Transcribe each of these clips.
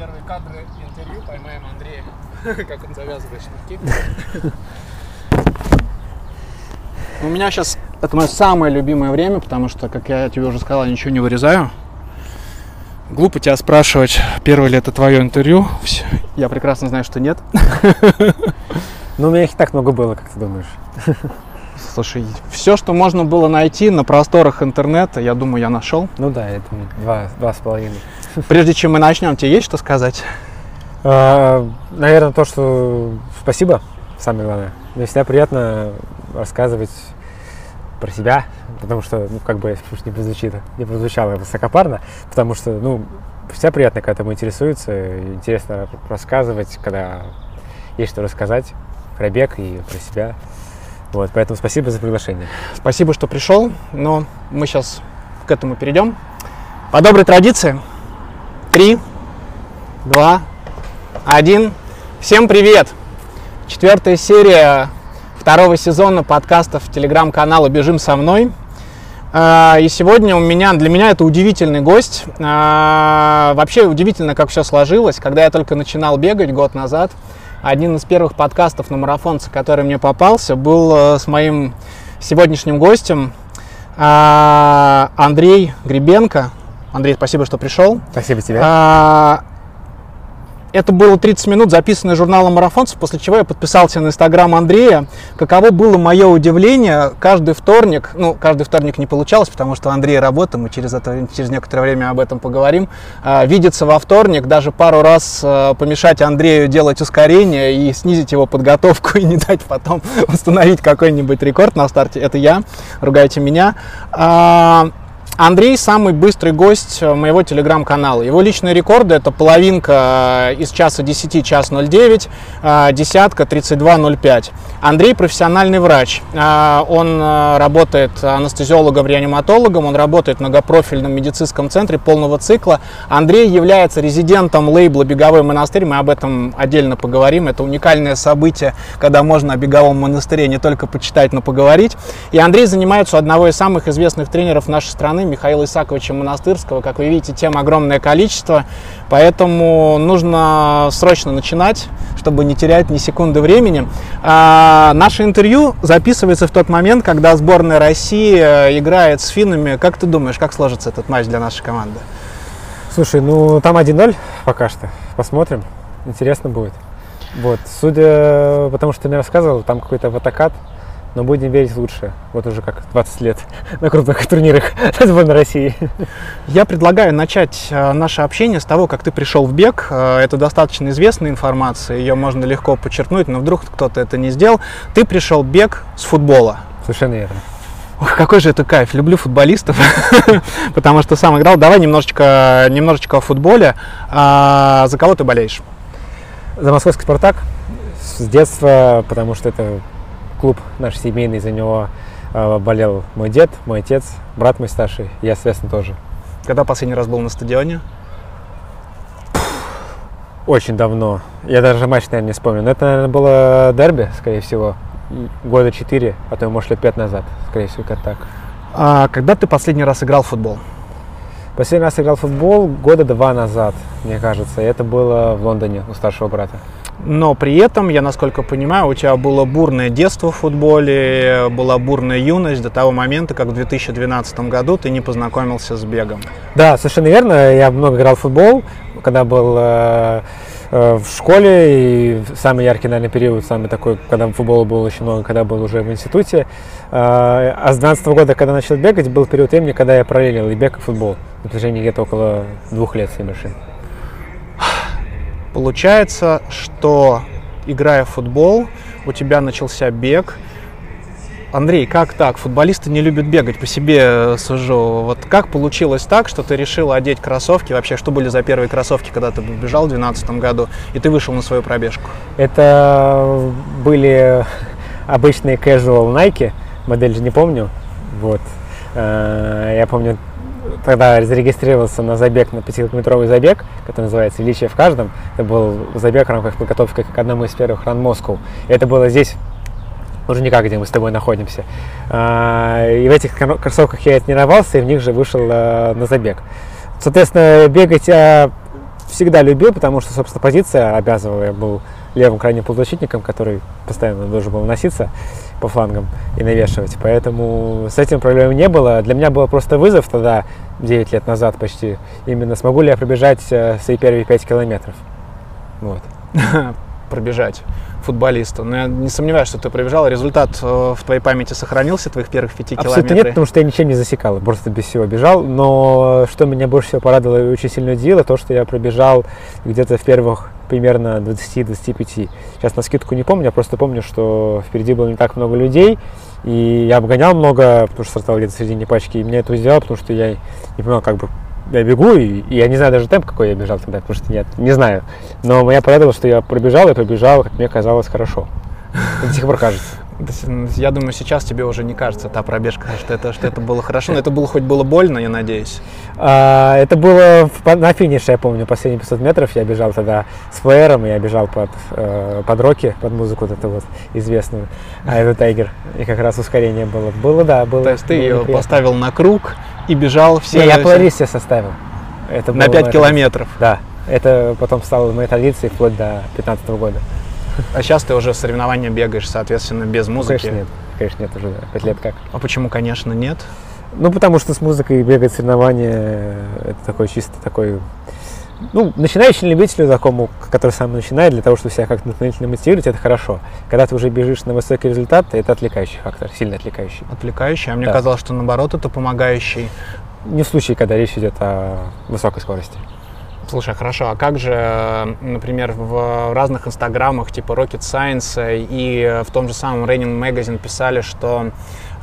первые кадры интервью поймаем Андрея, как он завязывает шнурки. У меня сейчас это мое самое любимое время, потому что, как я тебе уже сказал, я ничего не вырезаю. Глупо тебя спрашивать, первое ли это твое интервью. Я прекрасно знаю, что нет. Ну, у меня их так много было, как ты думаешь. Слушай, все, что можно было найти на просторах интернета, я думаю, я нашел. Ну да, это два, два с половиной. Прежде чем мы начнем, тебе есть что сказать? А, наверное, то, что спасибо, самое главное. Мне всегда приятно рассказывать про себя, потому что, ну, как бы, пусть не прозвучит, не прозвучало высокопарно, потому что, ну, всегда приятно, когда тобой интересуются, интересно рассказывать, когда есть что рассказать про бег и про себя. Вот, поэтому спасибо за приглашение. Спасибо, что пришел, но мы сейчас к этому перейдем. По доброй традиции. Три, два, один. Всем привет! Четвертая серия второго сезона подкастов телеграм-канала «Бежим со мной». А, и сегодня у меня, для меня это удивительный гость. А, вообще удивительно, как все сложилось. Когда я только начинал бегать год назад, один из первых подкастов на марафонце, который мне попался, был э, с моим сегодняшним гостем а, Андрей Гребенко. Андрей, спасибо, что пришел. Спасибо тебе. Это было 30 минут, записанное журналом марафонцев, после чего я подписался на инстаграм Андрея. Каково было мое удивление, каждый вторник, ну, каждый вторник не получалось, потому что Андрей работа, мы через, это, через некоторое время об этом поговорим, а, видеться во вторник, даже пару раз а, помешать Андрею делать ускорение и снизить его подготовку и не дать потом установить какой-нибудь рекорд на старте, это я, ругайте меня. А, Андрей самый быстрый гость э, моего телеграм-канала. Его личные рекорды это половинка э, из часа 10, час 09, э, десятка 32.05. Андрей профессиональный врач. Он работает анестезиологом, реаниматологом, он работает в многопрофильном медицинском центре полного цикла. Андрей является резидентом лейбла «Беговой монастырь». Мы об этом отдельно поговорим. Это уникальное событие, когда можно о беговом монастыре не только почитать, но поговорить. И Андрей занимается у одного из самых известных тренеров нашей страны, Михаила Исаковича Монастырского. Как вы видите, тем огромное количество, поэтому нужно срочно начинать, чтобы не терять ни секунды времени. А, наше интервью записывается в тот момент, когда сборная России э, играет с финнами. Как ты думаешь, как сложится этот матч для нашей команды? Слушай, ну там 1-0 пока что. Посмотрим. Интересно будет. Вот, судя потому что ты мне рассказывал, там какой-то ватакат но будем верить в лучшее. Вот уже как 20 лет на крупных турнирах сборной России. Я предлагаю начать э, наше общение с того, как ты пришел в бег. Э, это достаточно известная информация, ее можно легко подчеркнуть, но вдруг кто-то это не сделал. Ты пришел в бег с футбола. Совершенно верно. Ох, какой же это кайф. Люблю футболистов, потому что сам играл. Давай немножечко, немножечко о футболе. А, за кого ты болеешь? За московский «Спартак» с детства, потому что это клуб наш семейный, за него э, болел мой дед, мой отец, брат мой старший, я, соответственно, тоже. Когда последний раз был на стадионе? Очень давно. Я даже матч, наверное, не вспомню. Но это, наверное, было дерби, скорее всего. Года четыре, а то, может, лет пять назад, скорее всего, как так. А когда ты последний раз играл в футбол? Последний раз играл в футбол года два назад, мне кажется. И это было в Лондоне у старшего брата. Но при этом, я насколько понимаю, у тебя было бурное детство в футболе, была бурная юность до того момента, как в 2012 году ты не познакомился с бегом. Да, совершенно верно. Я много играл в футбол, когда был э, э, в школе, и самый яркий, наверное, период, самый такой, когда футбола было очень много, когда был уже в институте. Э, а с 12 года, когда начал бегать, был период времени, когда я параллелил и бег, и футбол. На протяжении где-то около двух лет с небольшим. Получается, что играя в футбол, у тебя начался бег. Андрей, как так? Футболисты не любят бегать, по себе э, сужу. Вот как получилось так, что ты решил одеть кроссовки? Вообще, что были за первые кроссовки, когда ты бежал в 2012 году, и ты вышел на свою пробежку? Это были обычные casual Nike, модель же не помню. Вот. Э, я помню, тогда зарегистрировался на забег, на 5-километровый забег, который называется «Величие в каждом». Это был забег в рамках подготовки к одному из первых ран Москву. Это было здесь, уже никак, где мы с тобой находимся. А, и в этих кроссовках я тренировался, и в них же вышел а, на забег. Соответственно, бегать я всегда любил, потому что, собственно, позиция обязывала. Я был левым крайним полузащитником, который постоянно должен был носиться по флангам и навешивать. Поэтому с этим проблем не было. Для меня был просто вызов тогда, 9 лет назад почти, именно смогу ли я пробежать э, свои первые 5 километров. Вот. пробежать футболисту. Но я не сомневаюсь, что ты пробежал. Результат э, в твоей памяти сохранился, твоих первых пяти Абсолютно километров? нет, потому что я ничем не засекал, просто без всего бежал. Но что меня больше всего порадовало и очень сильно удивило, то, что я пробежал где-то в первых примерно 20-25. Сейчас на скидку не помню, я просто помню, что впереди было не так много людей, и я обгонял много, потому что стартовал где-то в середине пачки, и меня это удивляло, потому что я не понимал, как бы я бегу, и, я не знаю даже темп, какой я бежал тогда, потому что нет, не знаю. Но меня порадовало, что я пробежал, и пробежал, как мне казалось, хорошо. До сих пор кажется. Я думаю, сейчас тебе уже не кажется та пробежка, что это, что это было хорошо. Но это было хоть было больно, я надеюсь. А, это было в, на финише, я помню, последние 500 метров. Я бежал тогда с флеером, я бежал под, э, под роки, под музыку вот эту вот известную, а это Тайгер. И как раз ускорение было. Было, да, было. То есть ты ее неприятно. поставил на круг и бежал все... Не, я плейлист себе составил. Это На было 5 моя километров. Да. Это потом стало моей традицией вплоть до 15 года. А сейчас ты уже соревнования бегаешь, соответственно, без Ну, музыки. конечно, нет. Конечно, нет уже. Пять лет как. А почему, конечно, нет? Ну, потому что с музыкой бегать соревнования, это такой чисто такой, ну, начинающему любителю такому, который сам начинает, для того, чтобы себя как-то дополнительно мотивировать, это хорошо. Когда ты уже бежишь на высокий результат, это отвлекающий фактор, сильно отвлекающий. Отвлекающий, а мне Да. казалось, что наоборот это помогающий. Не в случае, когда речь идет о высокой скорости. Слушай, хорошо, а как же, э, например, в разных инстаграмах типа Rocket Science и в том же самом Raining Magazine писали, что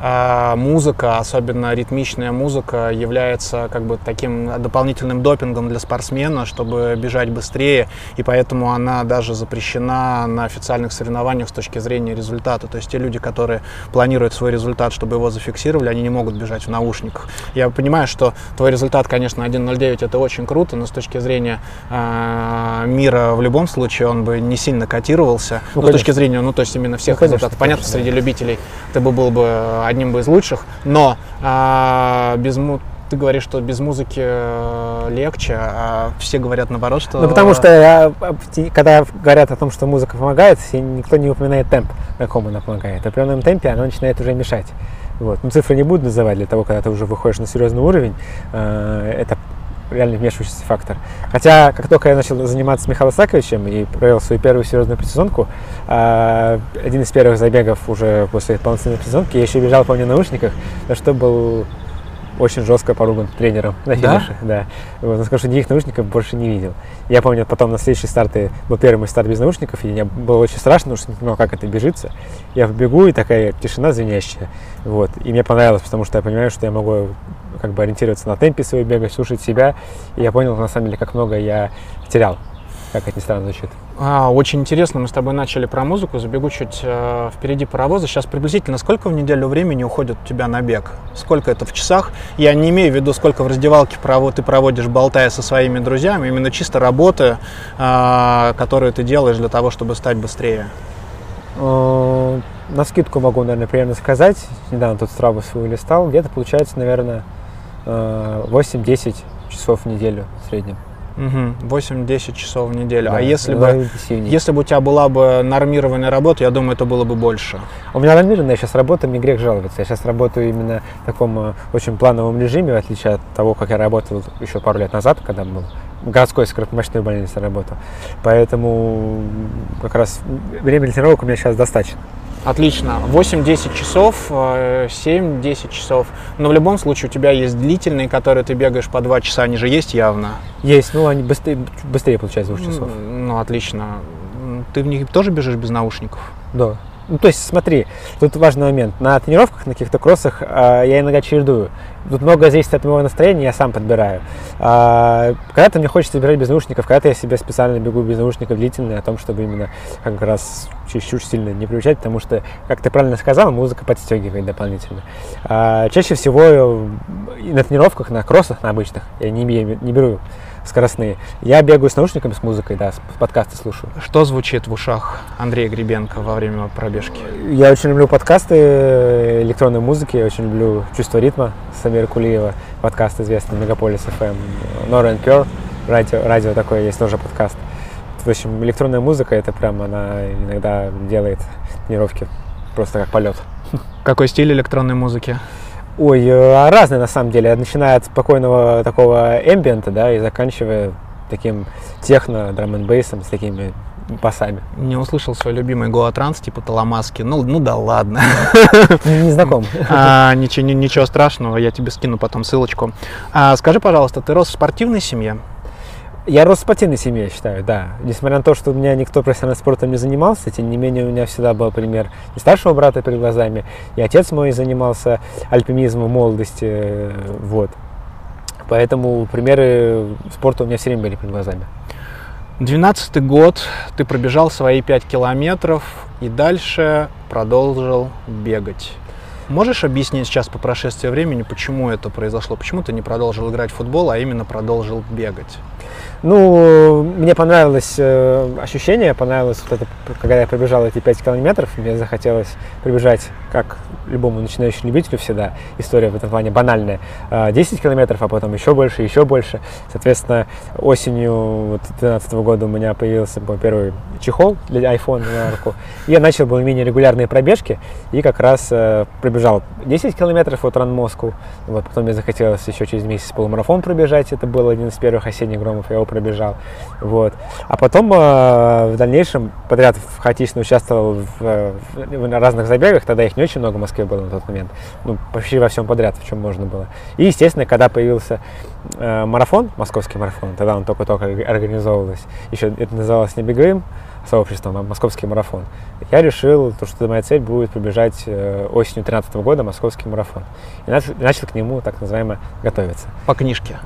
э, музыка, особенно ритмичная музыка, является как бы таким дополнительным допингом для спортсмена, чтобы бежать быстрее, и поэтому она даже запрещена на официальных соревнованиях с точки зрения результата. То есть те люди, которые планируют свой результат, чтобы его зафиксировали, они не могут бежать в наушниках. Я понимаю, что твой результат, конечно, 1.09 это очень круто, но с точки зрения э, мира в любом случае он бы не сильно котировался. Ну, Ну, с точки зрения, ну, то есть именно всех Ну, конечно, результатов. Понятно, конечно, среди любителей ты бы был бы одним из лучших, но а, без му- ты говоришь, что без музыки э, легче, а все говорят наоборот, что... Ну, потому что а, те- когда говорят о том, что музыка помогает, никто не упоминает темп, на каком она помогает. В определенном темпе она начинает уже мешать. Вот. Ну, цифры не буду называть для того, когда ты уже выходишь на серьезный уровень. э, это реально вмешивающийся фактор. Хотя, как только я начал заниматься Михаилом Саковичем и провел свою первую серьезную предсезонку, э, один из первых забегов уже после полноценной предсезонки, я еще бежал, помню, в наушниках, за что был очень жестко поруган тренером на Да? финише. Да? Вот, он сказал, что никаких наушников больше не видел. Я помню, потом на следующий старт и был первый мой старт без наушников, и мне было очень страшно, потому что не понимал, как это бежится. Я побегу, и такая тишина звенящая. Вот. И мне понравилось, потому что я понимаю, что я могу как бы ориентироваться на темпе своего бега, слушать себя. И я понял, на самом деле, как много я терял. Как это ни странно звучит. А, очень интересно, мы с тобой начали про музыку, забегу чуть э, впереди паровоза. Сейчас приблизительно сколько в неделю времени уходит у тебя на бег? Сколько это в часах? Я не имею в виду, сколько в раздевалке прово- ты проводишь, болтая со своими друзьями, именно чисто работы, э, которую ты делаешь для того, чтобы стать быстрее. Э, На скидку могу, наверное, примерно сказать. Недавно тут страву свою листал. Где-то получается, наверное, э, 8-10 часов в неделю в среднем. Мгм, 8-10 часов в неделю. а Да, если иногда бы, если бы у тебя была бы нормированная работа, я думаю, это было бы больше. У меня нормированная сейчас работа, мне грех жаловаться. Я сейчас работаю именно в таком э, очень плановом режиме, в отличие от того, как я работал еще пару лет назад, когда был городской скоротмощной больнице работал. Поэтому как раз время для тренировок у меня сейчас достаточно. Отлично. 8-10 часов, э, 7-10 часов. Но в любом случае у тебя есть длительные, которые ты бегаешь по 2 часа, они же есть явно. Есть, ну они быстрее, быстрее получается двух часов. Ну, отлично. Ты в них тоже бежишь без наушников? Да. Ну, то есть, смотри, тут важный момент. На тренировках, на каких-то кроссах а, я иногда чередую. Тут многое зависит от моего настроения, я сам подбираю. А, когда-то мне хочется бежать без наушников, когда-то я себе специально бегу без наушников длительные, о том, чтобы именно как раз чуть-чуть сильно не приучать, потому что, как ты правильно сказал, музыка подстегивает дополнительно. А, чаще всего э, на тренировках, на кроссах, на обычных, я не, не беру скоростные. Я бегаю с наушниками, с музыкой, да, с- подкасты слушаю. Что звучит в ушах Андрея Гребенко во время пробежки? Я очень люблю подкасты э, электронной музыки, я очень люблю «Чувство ритма» Самира Кулиева, подкаст известный «Мегаполис FM», «Nora and Pure». радио, радио такое есть, тоже подкаст. В общем, электронная музыка, это прям она иногда делает тренировки просто как полет. Какой стиль электронной музыки? Ой, э, разные на самом деле. Начиная от спокойного такого эмбиента, да, и заканчивая таким техно, драм н бейсом с такими басами. Не услышал свой любимый Гоатранс, типа Таламаски. Ну, ну да ладно. Не знаком. А, ничего, ничего страшного, я тебе скину потом ссылочку. А, скажи, пожалуйста, ты рос в спортивной семье? Я рос в спортивной семье, я считаю, да. Несмотря на то, что у меня никто профессиональным спортом не занимался, тем не менее у меня всегда был пример и старшего брата перед глазами, и отец мой занимался альпинизмом в молодости, вот. Поэтому примеры спорта у меня все время были перед глазами. Двенадцатый год, ты пробежал свои 5 километров и дальше продолжил бегать. Можешь объяснить сейчас по прошествии времени, почему это произошло? Почему ты не продолжил играть в футбол, а именно продолжил бегать? Ну, мне понравилось э, ощущение, понравилось вот это, когда я пробежал эти 5 километров, мне захотелось пробежать, как любому начинающему любителю всегда, история в этом плане банальная, 10 э, километров, а потом еще больше, еще больше. Соответственно, осенью 2012 года у меня появился мой первый чехол для iPhone на руку, и я начал более-менее регулярные пробежки, и как раз э, пробежал 10 километров от Ран Москву, вот, потом мне захотелось еще через месяц полумарафон пробежать, это был один из первых осенних громов, я его пробежал. Вот. А потом э, в дальнейшем подряд хаотично участвовал в, в, в разных забегах, тогда их не очень много в Москве было на тот момент, ну, почти во всем подряд, в чем можно было. И, естественно, когда появился э, марафон, московский марафон, тогда он только-только организовывался, еще это называлось не беговым сообществом, московский марафон, я решил, то, что моя цель будет пробежать э, осенью 2013 года московский марафон. И начал, начал к нему, так называемо, готовиться. По книжке?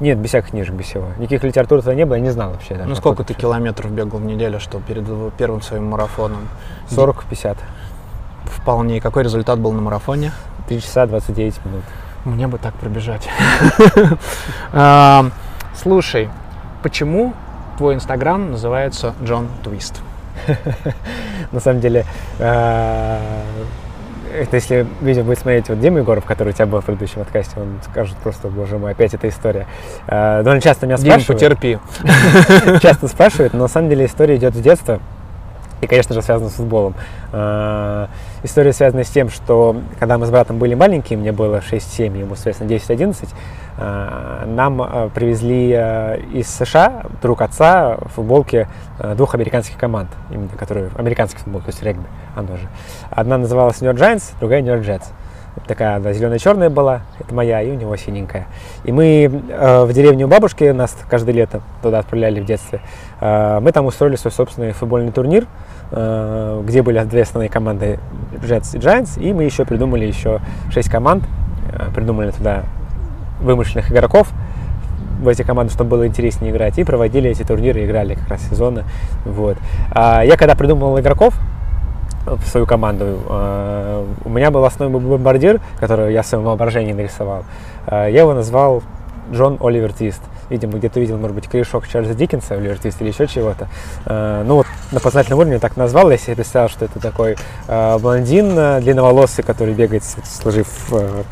Нет, без всяких книжек, без всего. Никаких литератур тогда не было, я не знал вообще. Даже, ну сколько ты километров бегал в неделю, что перед первым своим марафоном? 40-50. Вполне. Какой результат был на марафоне? 3 часа 29 минут. Мне бы так пробежать. Слушай, почему твой инстаграм называется Джон Твист? На самом деле, а, это если видео будет смотреть вот Дима Егоров, который у тебя был в предыдущем подкасте, он скажет просто, боже мой, опять эта история. Довольно часто меня спрашивают. Дима, потерпи. Часто спрашивают, но на самом деле история идет с детства. И, конечно же, связана с футболом. Uh, история связана с тем, что когда мы с братом были маленькие, мне было 6-7, ему, соответственно, 10-11, uh, нам uh, привезли из США друг отца футболки двух американских команд, именно которые американских футбол, то есть регби, оно же. Одна называлась New York Giants, другая New York Jets такая да, зеленая-черная была, это моя, и у него синенькая. И мы э, в деревне у бабушки, нас каждое лето туда отправляли в детстве, э, мы там устроили свой собственный футбольный турнир, где были две основные команды Jets и Giants, и мы еще придумали еще шесть команд, э, придумали туда вымышленных игроков в эти команды, чтобы было интереснее играть, и проводили эти турниры, играли как раз сезоны. Вот. А я когда придумал игроков, в свою команду. Э, у меня был основной бомбардир, который я в своем воображении нарисовал. Я его назвал Джон Оливер Твист видимо, где-то видел, может быть, корешок Чарльза Диккенса в Ливертвисте или еще чего-то. Э, ну вот на познательном уровне так назвал, я себе представил, что это такой э, блондин э, длинноволосый, который бегает, сложив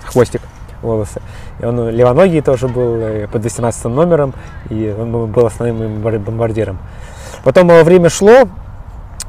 хвостик волосы. И он левоногий тоже был, под 18 номером, и он был основным бомбардиром. Потом время шло,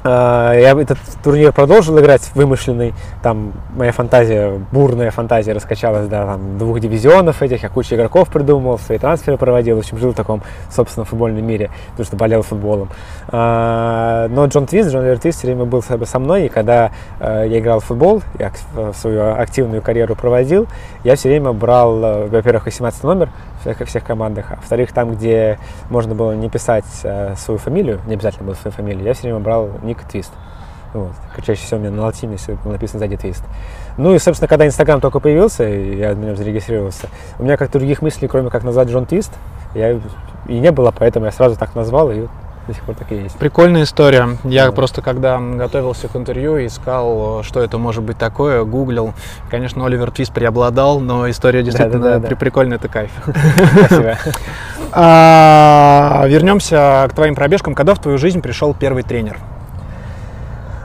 я этот турнир продолжил играть вымышленный, там моя фантазия, бурная фантазия раскачалась до там, двух дивизионов этих, я кучу игроков придумывал, свои трансферы проводил, в общем, жил в таком собственном футбольном мире, потому что болел футболом. А, но Джон Твист, Джон Лер Твист все время был со мной, и когда а, я играл в футбол, я свою активную карьеру проводил, я все время брал, во-первых, 18 номер, всех, всех командах. А во-вторых, там, где можно было не писать э, свою фамилию, не обязательно было свою фамилию, я все время брал ник Твист. Вот. Чаще всего у меня на латине все написано сзади твист. Ну и, собственно, когда Инстаграм только появился, и я на нем зарегистрировался, у меня как-то других мыслей, кроме как назвать Джон Твист, я и не было, поэтому я сразу так назвал, и до сих пор так и есть. Прикольная история. Я да. просто, когда готовился к интервью, искал, что это может быть такое, гуглил. Конечно, Оливер Твист преобладал, но история действительно да, да, да, да. прикольная, это кайф. Спасибо. А, вернемся к твоим пробежкам. Когда в твою жизнь пришел первый тренер?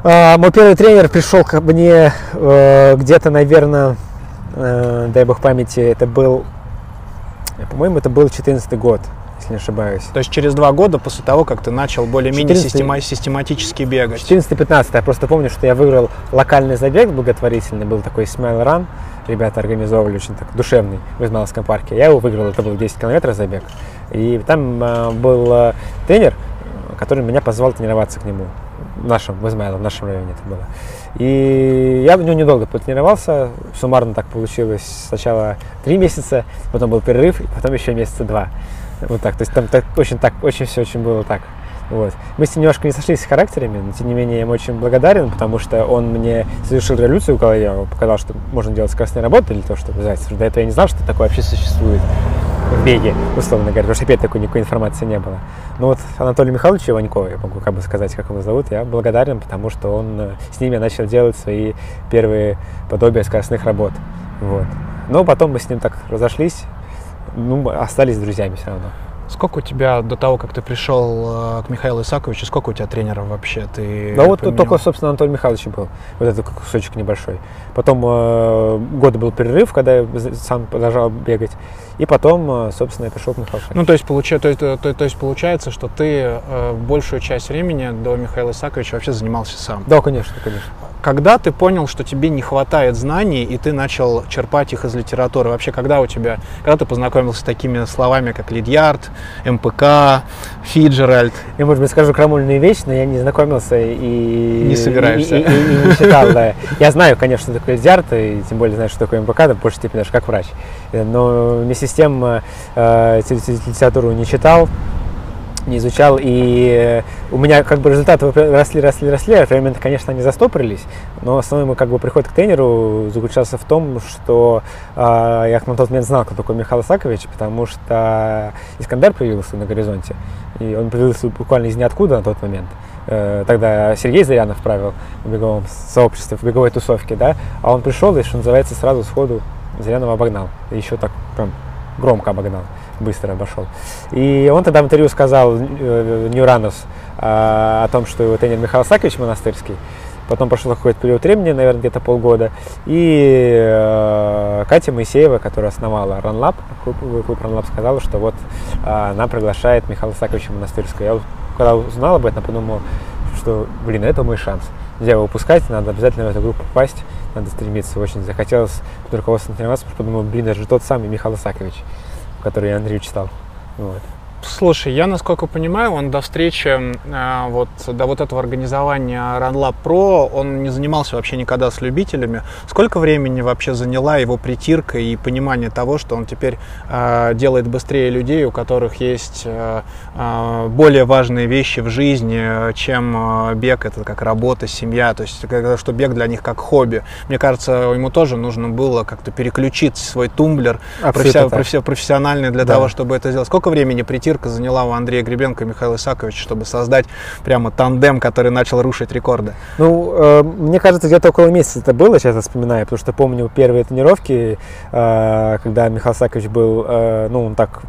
А, мой первый тренер пришел ко мне э, где-то, наверное, э, дай бог памяти, это был, по-моему, это был 14 год, если не ошибаюсь. То есть через два года после того, как ты начал более-менее 14 система- систематически бегать. 14-15, я просто помню, что я выиграл локальный забег благотворительный, был такой Smile Run, ребята организовывали очень так душевный в Измайловском парке. Я его выиграл, это был 10 километров забег. И там э, был э, тренер, который меня позвал тренироваться к нему. В нашем, в Измайлово, в нашем районе это было. И я в нем недолго потренировался, суммарно так получилось. Сначала три месяца, потом был перерыв, потом еще месяца два. Вот так, то есть там так, очень так, очень все очень было так. Вот. Мы с ним немножко не сошлись с характерами, но тем не менее я ему очень благодарен, потому что он мне совершил революцию в голове, показал, что можно делать скоростные работы для того, чтобы зайцев. До этого я не знал, что такое вообще существует в беге, условно говоря, потому что опять такой никакой информации не было. Но вот Анатолию Михайловичу Иванькову, я могу как бы сказать, как его зовут, я благодарен, потому что он э, с ними начал делать свои первые подобия скоростных работ. Вот. Но потом мы с ним так разошлись, ну, остались друзьями все равно. Сколько у тебя до того, как ты пришел э, к Михаилу Исаковичу, сколько у тебя тренеров вообще? Ты Да вот поменял? только, собственно, Анатолий Михайлович был. Вот этот кусочек небольшой. Потом э, год был перерыв, когда я сам продолжал бегать. И потом, э, собственно, я пришел к Михаилу Ну, то есть, получа- то, есть, то, то есть получается, что ты э, большую часть времени до Михаила Исаковича вообще занимался сам. Да, конечно, конечно. Когда ты понял, что тебе не хватает знаний, и ты начал черпать их из литературы? Вообще, когда у тебя, когда ты познакомился с такими словами, как Лидьярд, МПК, Фиджеральд? Я, может быть, скажу крамольную вещь, но я не знакомился и... Не собираешься. И, и- и- и не читал, да. Я знаю, конечно, что такое Зярт, и тем более знаю, что такое МПК, да, в большей степени даже как врач. Э, Но вместе с тем э, э, литературу не читал, не изучал, и э, у меня как бы результаты росли, росли, росли, а в какой момент, конечно, они застопорились, но основной мой как бы приход к тренеру заключался в том, что э, я на тот момент знал, кто такой Михаил Сакович, потому что Искандер появился на горизонте, и он появился буквально из ниоткуда на тот момент. Э, Тогда Сергей Зарянов правил в беговом сообществе, в беговой тусовке, да, а он пришел и, что называется, сразу сходу Зарянова обогнал, и еще так прям громко обогнал, быстро обошел. И он тогда в интервью сказал э, Runners, э, о том, что его тренер Михаил Сакович монастырский. Потом прошло какой-то период времени, наверное, где-то полгода. И э, Катя Моисеева, которая основала RunLab, клуб, клуб RunLab, сказала, что вот э, она приглашает Михаила Саковича монастырского. Я когда узнал об этом, подумал, что, блин, это мой шанс. Нельзя его упускать, надо обязательно в эту группу попасть, надо стремиться. Очень захотелось под руководством тренироваться, потому что подумал, блин, это же тот самый Михаил Сакович, который я Андрею читал. Вот. Слушай, я, насколько понимаю, он до встречи, э, вот, до вот этого организования RunLab Pro, он не занимался вообще никогда с любителями. Сколько времени вообще заняла его притирка и понимание того, что он теперь э, делает быстрее людей, у которых есть э, более важные вещи в жизни, чем бег, это как работа, семья, то есть как- что бег для них как хобби. Мне кажется, ему тоже нужно было как-то переключить свой тумблер так. професси- профессиональный для Да. того, чтобы это сделать. Сколько времени притирка заняла у Андрея Гребенко и Михаила Исаковича, чтобы создать прямо тандем, который начал рушить рекорды? Ну, э, мне кажется, где-то около месяца это было, сейчас я вспоминаю, потому что помню первые тренировки, э, когда Михаил Сакович был, э, ну, он так,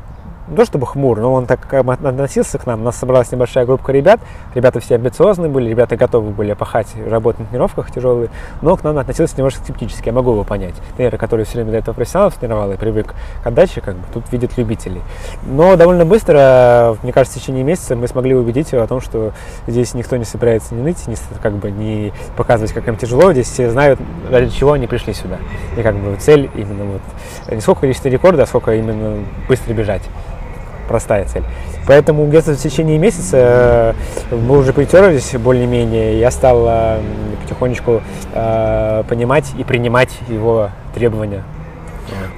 не то чтобы хмур, но он так как бы относился к нам. У нас собралась небольшая группа ребят, ребята все амбициозные были, ребята готовы были пахать, работать на тренировках тяжелые, но к нам относился немножко скептически, я могу его понять. Тренеры, которые все время до этого профессионалов тренировал и привык к отдаче, как бы тут видят любителей. Но довольно быстро, мне кажется, в течение месяца мы смогли убедить его о том, что здесь никто не собирается не ныть, не, как бы не показывать, как им тяжело. Здесь все знают, ради чего они пришли сюда. И как бы цель именно вот не сколько количество рекорда, а сколько именно быстро бежать. Простая цель. Поэтому где-то в течение месяца э, мы уже притерлись более-менее. Я стал э, потихонечку э, понимать и принимать его требования.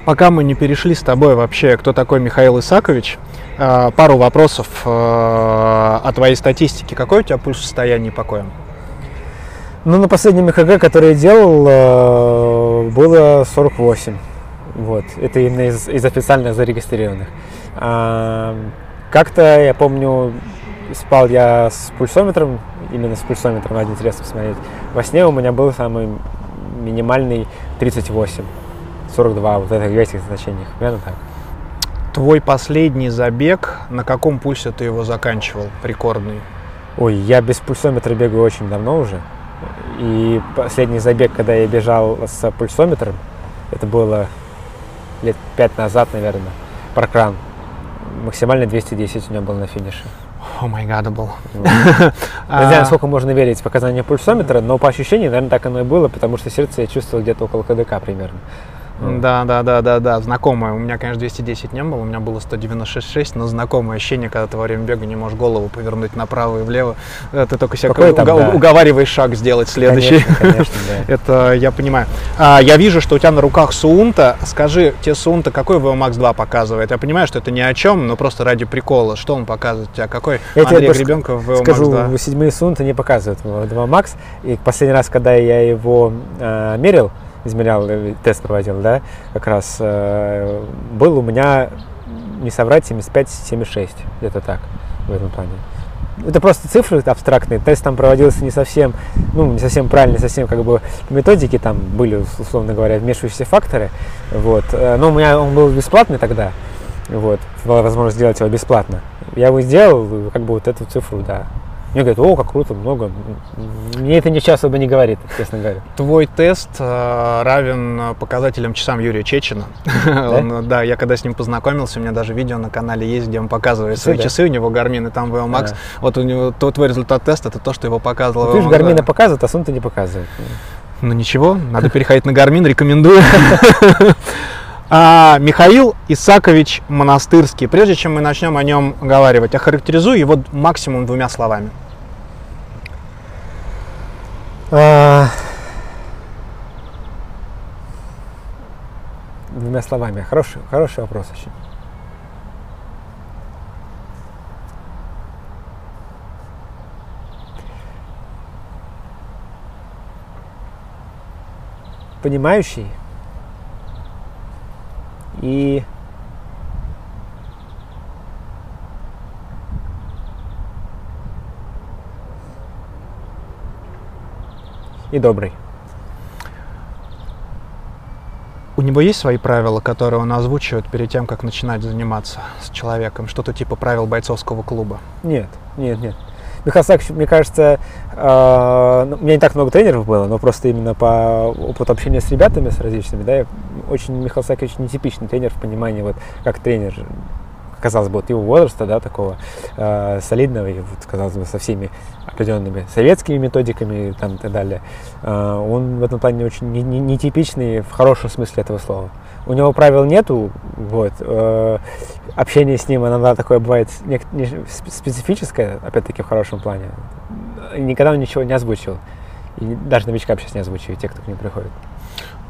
Пока мы не перешли с тобой вообще, кто такой Михаил Исакович, пару вопросов о твоей статистике. Какой у тебя пульс в состоянии покоя? Ну, на последнем ЭКГ, который я делал, было 48. Вот. Это именно из, из официально зарегистрированных. Как-то, я помню, спал я с пульсометром, именно с пульсометром, ради интереса посмотреть. Во сне у меня был самый минимальный 38, 42, вот это в этих значениях. Примерно так. Твой последний забег, на каком пульсе ты его заканчивал, рекордный? Ой, я без пульсометра бегаю очень давно уже. И последний забег, когда я бежал с пульсометром, это было лет пять назад, наверное, паркран. Максимально 210 у меня был на финише. О май гад, был. Не знаю, насколько можно верить показаниям пульсометра, но по ощущениям, наверное, так оно и было, потому что сердце я чувствовал где-то около КДК примерно. Да, да, да, да, да, знакомое. У меня, конечно, 210 не было, у меня было 196,6, но знакомое ощущение, когда ты во время бега не можешь голову повернуть направо и влево. Э, ты только себя Какой там, уга- да. уговариваешь шаг сделать следующий. Конечно, конечно, да. Это я понимаю. А, я вижу, что у тебя на руках Суунта. Скажи, тебе Суунта какой VO Max 2 показывает? Я понимаю, что это ни о чем, но просто ради прикола. Что он показывает у тебя? Какой Я Андрей Гребенков VO Max Скажу, 2? седьмые сунты не показывают 2 Макс. И последний раз, когда я его э, мерил, измерял, э, тест проводил, да, как раз э, был у меня, не соврать, 75-76, где-то так, в этом плане. Это просто цифры абстрактные, тест там проводился не совсем, ну, не совсем правильно, не совсем как бы по методике, там были, условно говоря, вмешивающиеся факторы, вот, Э, но у меня он был бесплатный тогда, вот, была возможность сделать его бесплатно. Я его сделал, как бы вот эту цифру, да. Мне говорят, о, как круто, много. Мне это ничего особо не говорит, честно говоря. Твой тест э, равен показателям часам Юрия Чечина. Он, э, да, я когда с ним познакомился, у меня даже видео на канале есть, где он показывает Часы, свои да? часы, у него Garmin, и там VO Max. Ага. Вот у него то- твой результат теста, это то, что его показывал Ну, Ты же Гармина да. показывает, а Сун-то не показывает. Ну ничего, надо переходить на Гармин, рекомендую. А, Михаил Исакович Монастырский. Прежде чем мы начнем о нем говорить, охарактеризуй его максимум двумя словами. А, Двумя словами. Хороший, хороший вопрос очень. Понимающий и и добрый. У него есть свои правила, которые он озвучивает перед тем, как начинать заниматься с человеком? Что-то типа правил бойцовского клуба? Нет, нет, нет. Михаил Сакович, мне кажется, э, ну, у меня не так много тренеров было, но просто именно по опыту общения с ребятами, с различными, да, я очень Михаил Сакович нетипичный тренер в понимании, вот как тренер, казалось бы, вот его возраста, да, такого э, солидного, и вот, казалось бы, со всеми определенными советскими методиками там, и так далее. Э, он в этом плане очень не- не- в хорошем смысле этого слова. У него правил нету, вот. э, общение с ним иногда такое бывает не- сп- специфическое, опять-таки в хорошем плане. Никогда он ничего не озвучил. И даже новичкам сейчас не озвучиваю, те, кто к ним приходит.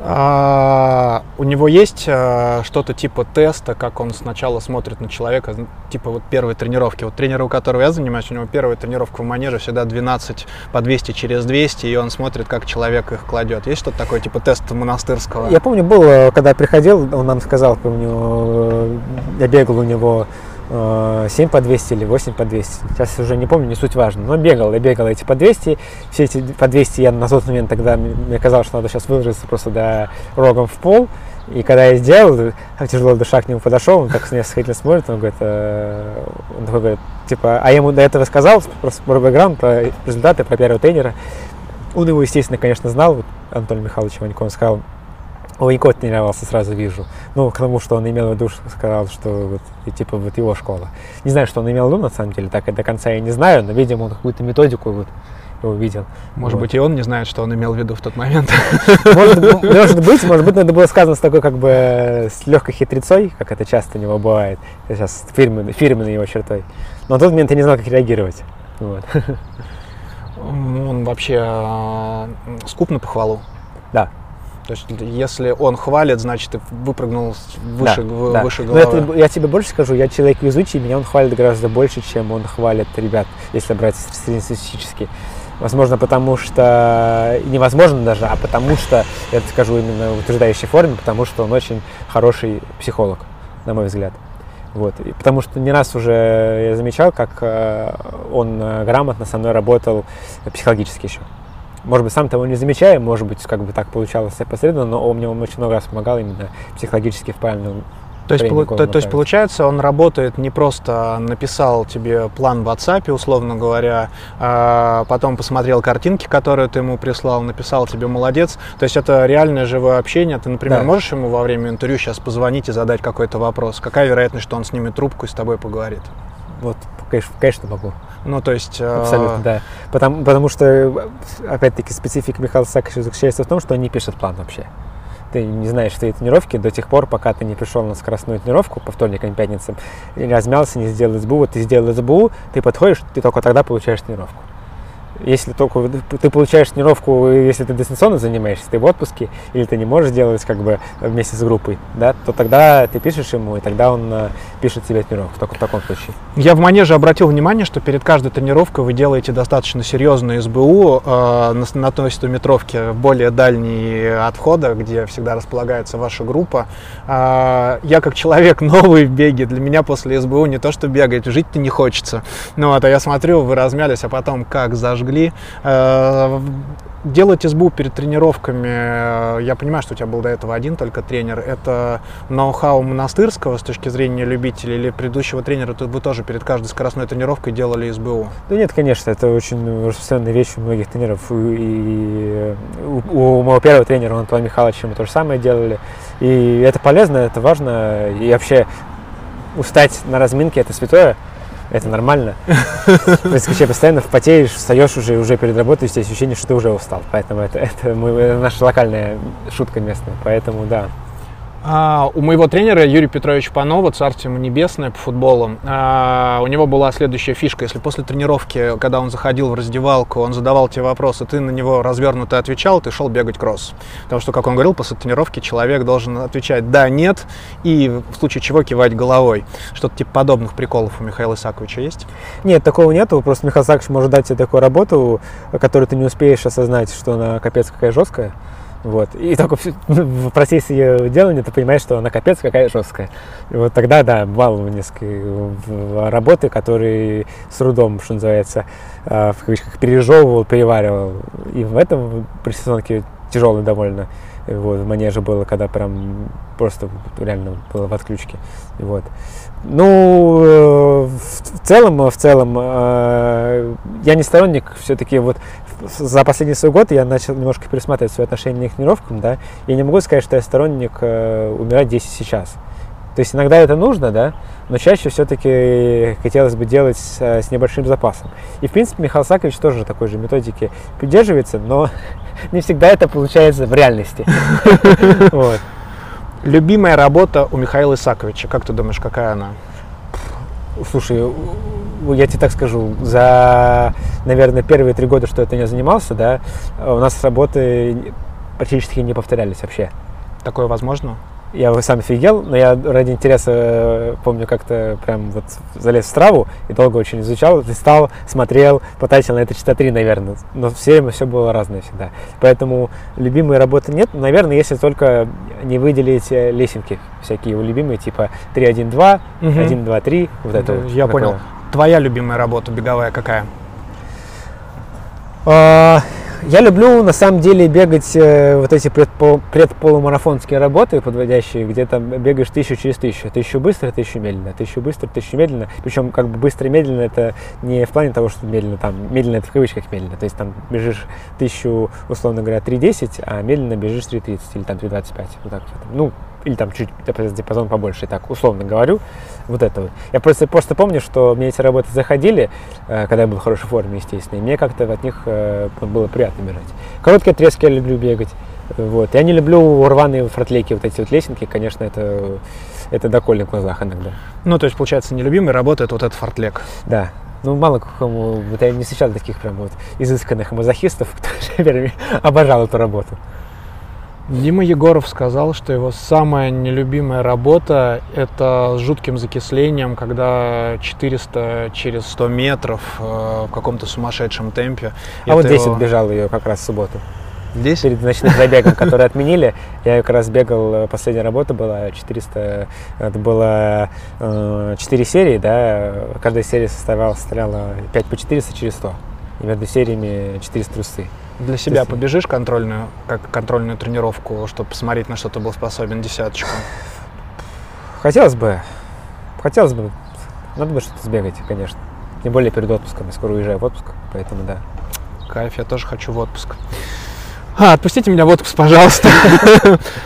А, у него есть а, что-то типа теста, как он сначала смотрит на человека, типа вот первой тренировки. Вот тренера, у которого я занимаюсь, у него первая тренировка в манеже всегда 12 по 200 через 200, и он смотрит, как человек их кладет. Есть что-то такое, типа теста монастырского? Я помню, был, э, когда приходил, он нам сказал, помню, э, я бегал у него 7 по 200 или 8 по 200. Сейчас уже не помню, не суть важно. Но бегал, я бегал эти по 200. Все эти по 200 я на тот момент тогда, мне казалось, что надо сейчас выложиться просто до рогом в пол. И когда я сделал, тяжело дыша к нему подошел, он так с меня сходительно смотрит, он говорит, э, он такой говорит, типа, а я ему до этого сказал, просто про бэкграунд, про результаты, про первого тренера. Он его, естественно, конечно, знал, вот Антон Михайлович Ванько, он сказал, у Ванько тренировался, сразу вижу. Ну, к тому, что он имел в виду, сказал, что вот, и, типа вот его школа. Не знаю, что он имел в виду, на самом деле, так и до конца я не знаю, но, видимо, он какую-то методику вот увидел. Может Вот. быть, и он не знает, что он имел в виду в тот момент. Может, ну, может быть, может быть, это было сказано с такой, как бы, э, с легкой хитрецой, как это часто у него бывает. Сейчас фирменной, фирменной его чертой. Но в тот момент я не знал, как реагировать. Вот. Он вообще а, скуп на похвалу. Да. То есть, если он хвалит, значит, ты выпрыгнул выше, Да, г- да. выше Но головы. тебе- я тебе больше скажу, я человек везучий, меня он хвалит гораздо больше, чем он хвалит ребят, если брать среднестатистически. Возможно, потому что, невозможно даже, а потому что, я это скажу именно в утверждающей форме, потому что он очень хороший психолог, на мой взгляд. Вот. И потому что не раз уже я замечал, как э, он э, грамотно со мной работал психологически еще. Может быть, сам того не замечая, может быть, как бы так получалось опосредованно, но он мне очень много раз помогал именно психологически в правильном То есть, полу- то, то есть получается, он работает не просто написал тебе план в WhatsApp, условно говоря, а потом посмотрел картинки, которые ты ему прислал, написал тебе молодец. То есть это реальное живое общение. Ты, например, Да. можешь ему во время интервью сейчас позвонить и задать какой-то вопрос? Какая вероятность, что он снимет трубку и с тобой поговорит? Вот, конечно, конечно могу. Ну, то есть... э, Абсолютно, да. Потому, потому что, опять-таки, специфика Михаила Саакашевича заключается в том, что он не пишет план вообще. Ты не знаешь свои тренировки до тех пор, пока ты не пришел на скоростную тренировку по вторникам, пятницам, и не размялся, не сделал СБУ. Вот ты сделал СБУ, ты подходишь, ты только тогда получаешь тренировку. Если только ты получаешь тренировку, если ты дистанционно занимаешься, ты в отпуске, или ты не можешь делать как бы вместе с группой, да, то тогда ты пишешь ему, и тогда он э, пишет тебе тренировку, только в таком случае. Я в манеже обратил внимание, что перед каждой тренировкой вы делаете достаточно серьезную СБУ э, на, на той стометровке, более дальний от входа, где всегда располагается ваша группа. А, я как человек новый в беге, для меня после СБУ не то что бегать, жить-то не хочется. Ну вот, а я смотрю, вы размялись, а потом как зажгли. Э, Делать СБУ перед тренировками, э, я понимаю, что у тебя был до этого один только тренер, это ноу-хау монастырского с точки зрения любителей или предыдущего тренера, то вы тоже перед каждой скоростной тренировкой делали СБУ? Да нет, конечно, это очень распространенная вещь у многих тренеров. И у, у моего первого тренера, Антона Михайловича, мы то же самое делали. И это полезно, это важно. И вообще устать на разминке – это святое. Это нормально. Если ты постоянно потеешь, встаешь уже, уже перед работой, есть ощущение, что ты уже устал. Поэтому это, это, мы, это наша локальная шутка местная. Поэтому да. А, у моего тренера Юрия Петровича Панова, царство ему небесное по футболу, а, у него была следующая фишка. Если после тренировки, когда он заходил в раздевалку, он задавал тебе вопросы, ты на него развернуто отвечал, ты шел бегать кросс. Потому что, как он говорил, после тренировки человек должен отвечать «да», «нет» и в случае чего кивать головой. Что-то типа подобных приколов у Михаила Исаковича есть? Нет, такого нету. Просто Михаил Сакович может дать тебе такую работу, которую ты не успеешь осознать, что она капец какая жесткая. Вот. И только в, в процессе ее делания ты понимаешь, что она капец какая жесткая. И вот тогда, да, бывало несколько работы, которые с трудом, что называется, э, в кавычках, пережевывал, переваривал. И в этом при сезонке тяжелый довольно. Вот, в манеже было, когда прям просто реально было в отключке. Вот. Ну, э, в целом, в целом, э, я не сторонник все-таки вот за последний свой год я начал немножко пересматривать свои отношения к тренировкам, да, я не могу сказать, что я сторонник э, умирать здесь и сейчас. То есть иногда это нужно, да, но чаще все-таки хотелось бы делать с, э, с небольшим запасом. И, в принципе, Михаил Сакович тоже такой же методики придерживается, но не всегда это получается в реальности. Вот. Любимая работа у Михаила Исаковича, как ты думаешь, какая она? Слушай, я тебе так скажу, за, наверное, первые три года, что я не занимался, да, у нас работы практически не повторялись вообще. Такое возможно? Я сам офигел, но я ради интереса, э, помню, как-то прям вот залез в траву и долго очень изучал, листал, смотрел, потратил на это часа три, наверное. Но все время все было разное всегда. Поэтому любимой работы нет. Наверное, если только не выделить э, лесенки всякие его любимые, типа 3-1-2, Мгм. 1-2-3, вот это вот Я понял. Твоя любимая работа беговая какая? А, Я люблю на самом деле бегать э, вот эти предпол- предполумарафонские работы, подводящие, где там бегаешь тысячу через тысячу. Тысячу быстро, тысячу медленно, тысячу быстро, тысячу медленно. Причем как бы быстро и медленно это не в плане того, что медленно там, медленно это в кавычках медленно. То есть там бежишь тысячу, условно говоря, 3.10, а медленно бежишь 3.30 или там 3.25. Вот так. Ну, или там чуть диапазон побольше, так условно говорю, вот это вот. Я просто, просто помню, что мне эти работы заходили, э, когда я был в хорошей форме, естественно, и мне как-то от них э, было приятно бежать. Короткие отрезки я люблю бегать, вот. Я не люблю рваные фортлейки, вот эти вот лесенки, конечно, это, это докольно в глазах иногда. Ну, то есть, получается, нелюбимой работа это вот этот фортлек. Да. Ну, мало кому, вот я не встречал таких прям вот изысканных мазохистов, кто наверное, обожал эту работу. Дима Егоров сказал, что его самая нелюбимая работа – это с жутким закислением, когда 400 через 100 метров э, в каком-то сумасшедшем темпе. А вот Это здесь его- вот бежал ее как раз в субботу. Здесь? перед ночным забегом, который отменили. Я как раз бегал, э, последняя работа была 400, это было э, 4 серии, да, каждая серия составляла, составляла 5 по 400 через 100. И между сериями 400 трусы. Для себя есть- побежишь контрольную, как контрольную тренировку, чтобы посмотреть, на что ты был способен, десяточку? Хотелось бы. Хотелось бы. Надо бы что-то сбегать, конечно. Тем более перед отпуском. Я скоро уезжаю в отпуск, поэтому да. Кайф, я тоже хочу в отпуск. А, отпустите меня в отпуск, пожалуйста.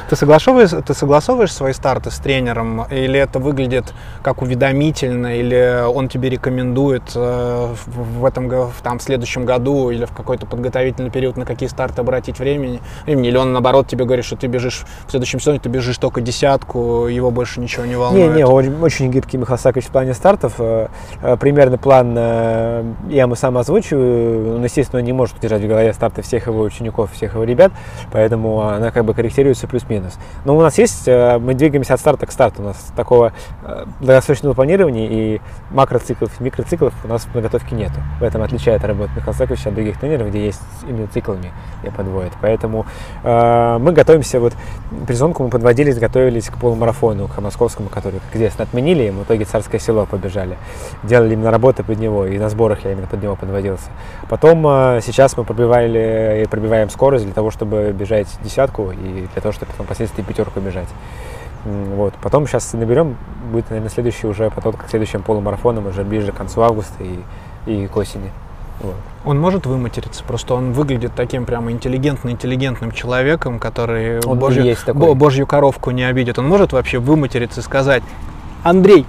ты, согласовываешь, ты согласовываешь свои старты с тренером, или это выглядит как уведомительно, или он тебе рекомендует э, в этом в, там, в следующем году или в какой-то подготовительный период на какие старты обратить времени, времени, или он наоборот тебе говорит, что ты бежишь в следующем сезоне, ты бежишь только десятку, его больше ничего не волнует. Не, не, очень, очень гибкий Михаил Сакович в плане стартов. Э, э, примерный план я ему сам озвучиваю. Он, естественно, не может держать в голове старты всех его учеников, всех ребят, поэтому она как бы корректируется плюс-минус. Но у нас есть, э, мы двигаемся от старта к старту, у нас такого э, долгосрочного планирования и макроциклов, микроциклов у нас в подготовке нету. В этом отличает работу Михаила Саковича от других тренеров, где есть именно циклами я подводит. Поэтому э, мы готовимся, вот презонку мы подводились, готовились к полумарафону, к московскому, который, известно, отменили, и в итоге Царское село побежали. Делали именно работы под него, и на сборах я именно под него подводился. Потом сейчас мы пробивали и пробиваем скорость для того, чтобы бежать десятку и для того, чтобы потом впоследствии пятерку бежать. Вот. Потом сейчас наберем, будет, наверное, следующий уже потом к следующим полумарафонам, уже ближе к концу августа и, и к осени. Вот. Он может выматериться, просто он выглядит таким прямо интеллигентно-интеллигентным человеком, который он божью, есть такой. божью коровку не обидит. Он может вообще выматериться и сказать, Андрей,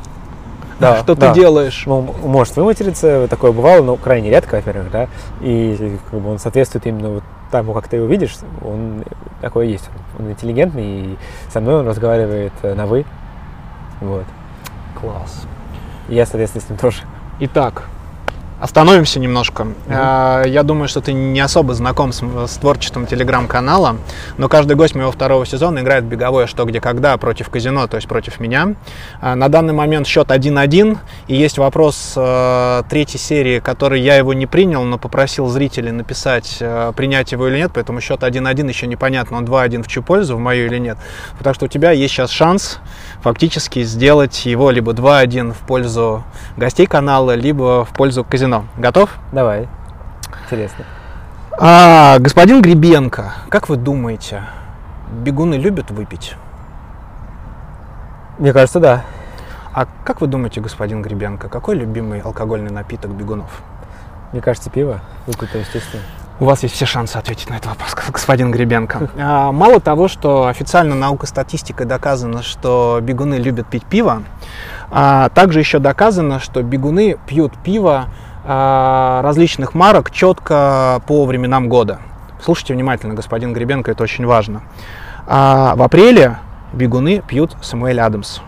да, что да. ты делаешь? Ну, может выматериться, такое бывало, но крайне редко, во-первых, да, и как бы он соответствует именно вот тому, как ты его видишь, он такой есть, он интеллигентный, и со мной он разговаривает на «вы», вот. Класс. Я, соответственно, с ним тоже. Итак, Остановимся немножко. Mm-hmm. Я думаю, что ты не особо знаком с, с творчеством телеграм-канала, но каждый гость моего второго сезона играет в беговое «Что, где, когда» против казино, то есть против меня. А, на данный момент счет 1-1, и есть вопрос э, третьей серии, который я его не принял, но попросил зрителей написать, э, принять его или нет, поэтому счет 1-1 еще непонятно, он 2-1 в чью пользу, в мою или нет. Так что у тебя есть сейчас шанс фактически сделать его либо 2-1 в пользу гостей канала, либо в пользу казино. Готов? Давай. Интересно. А, господин Гребенко, как вы думаете, бегуны любят выпить? Мне кажется, да. А как вы думаете, господин Гребенко, какой любимый алкогольный напиток бегунов? Мне кажется, пиво. Выпито, естественно. У вас есть все шансы ответить на этот вопрос, господин Гребенко. А, мало того, что официально наука статистикой доказано, что бегуны любят пить пиво, а также еще доказано, что бегуны пьют пиво а, различных марок четко по временам года. Слушайте внимательно, господин Гребенко, это очень важно. В апреле бегуны пьют Самуэль Адамс.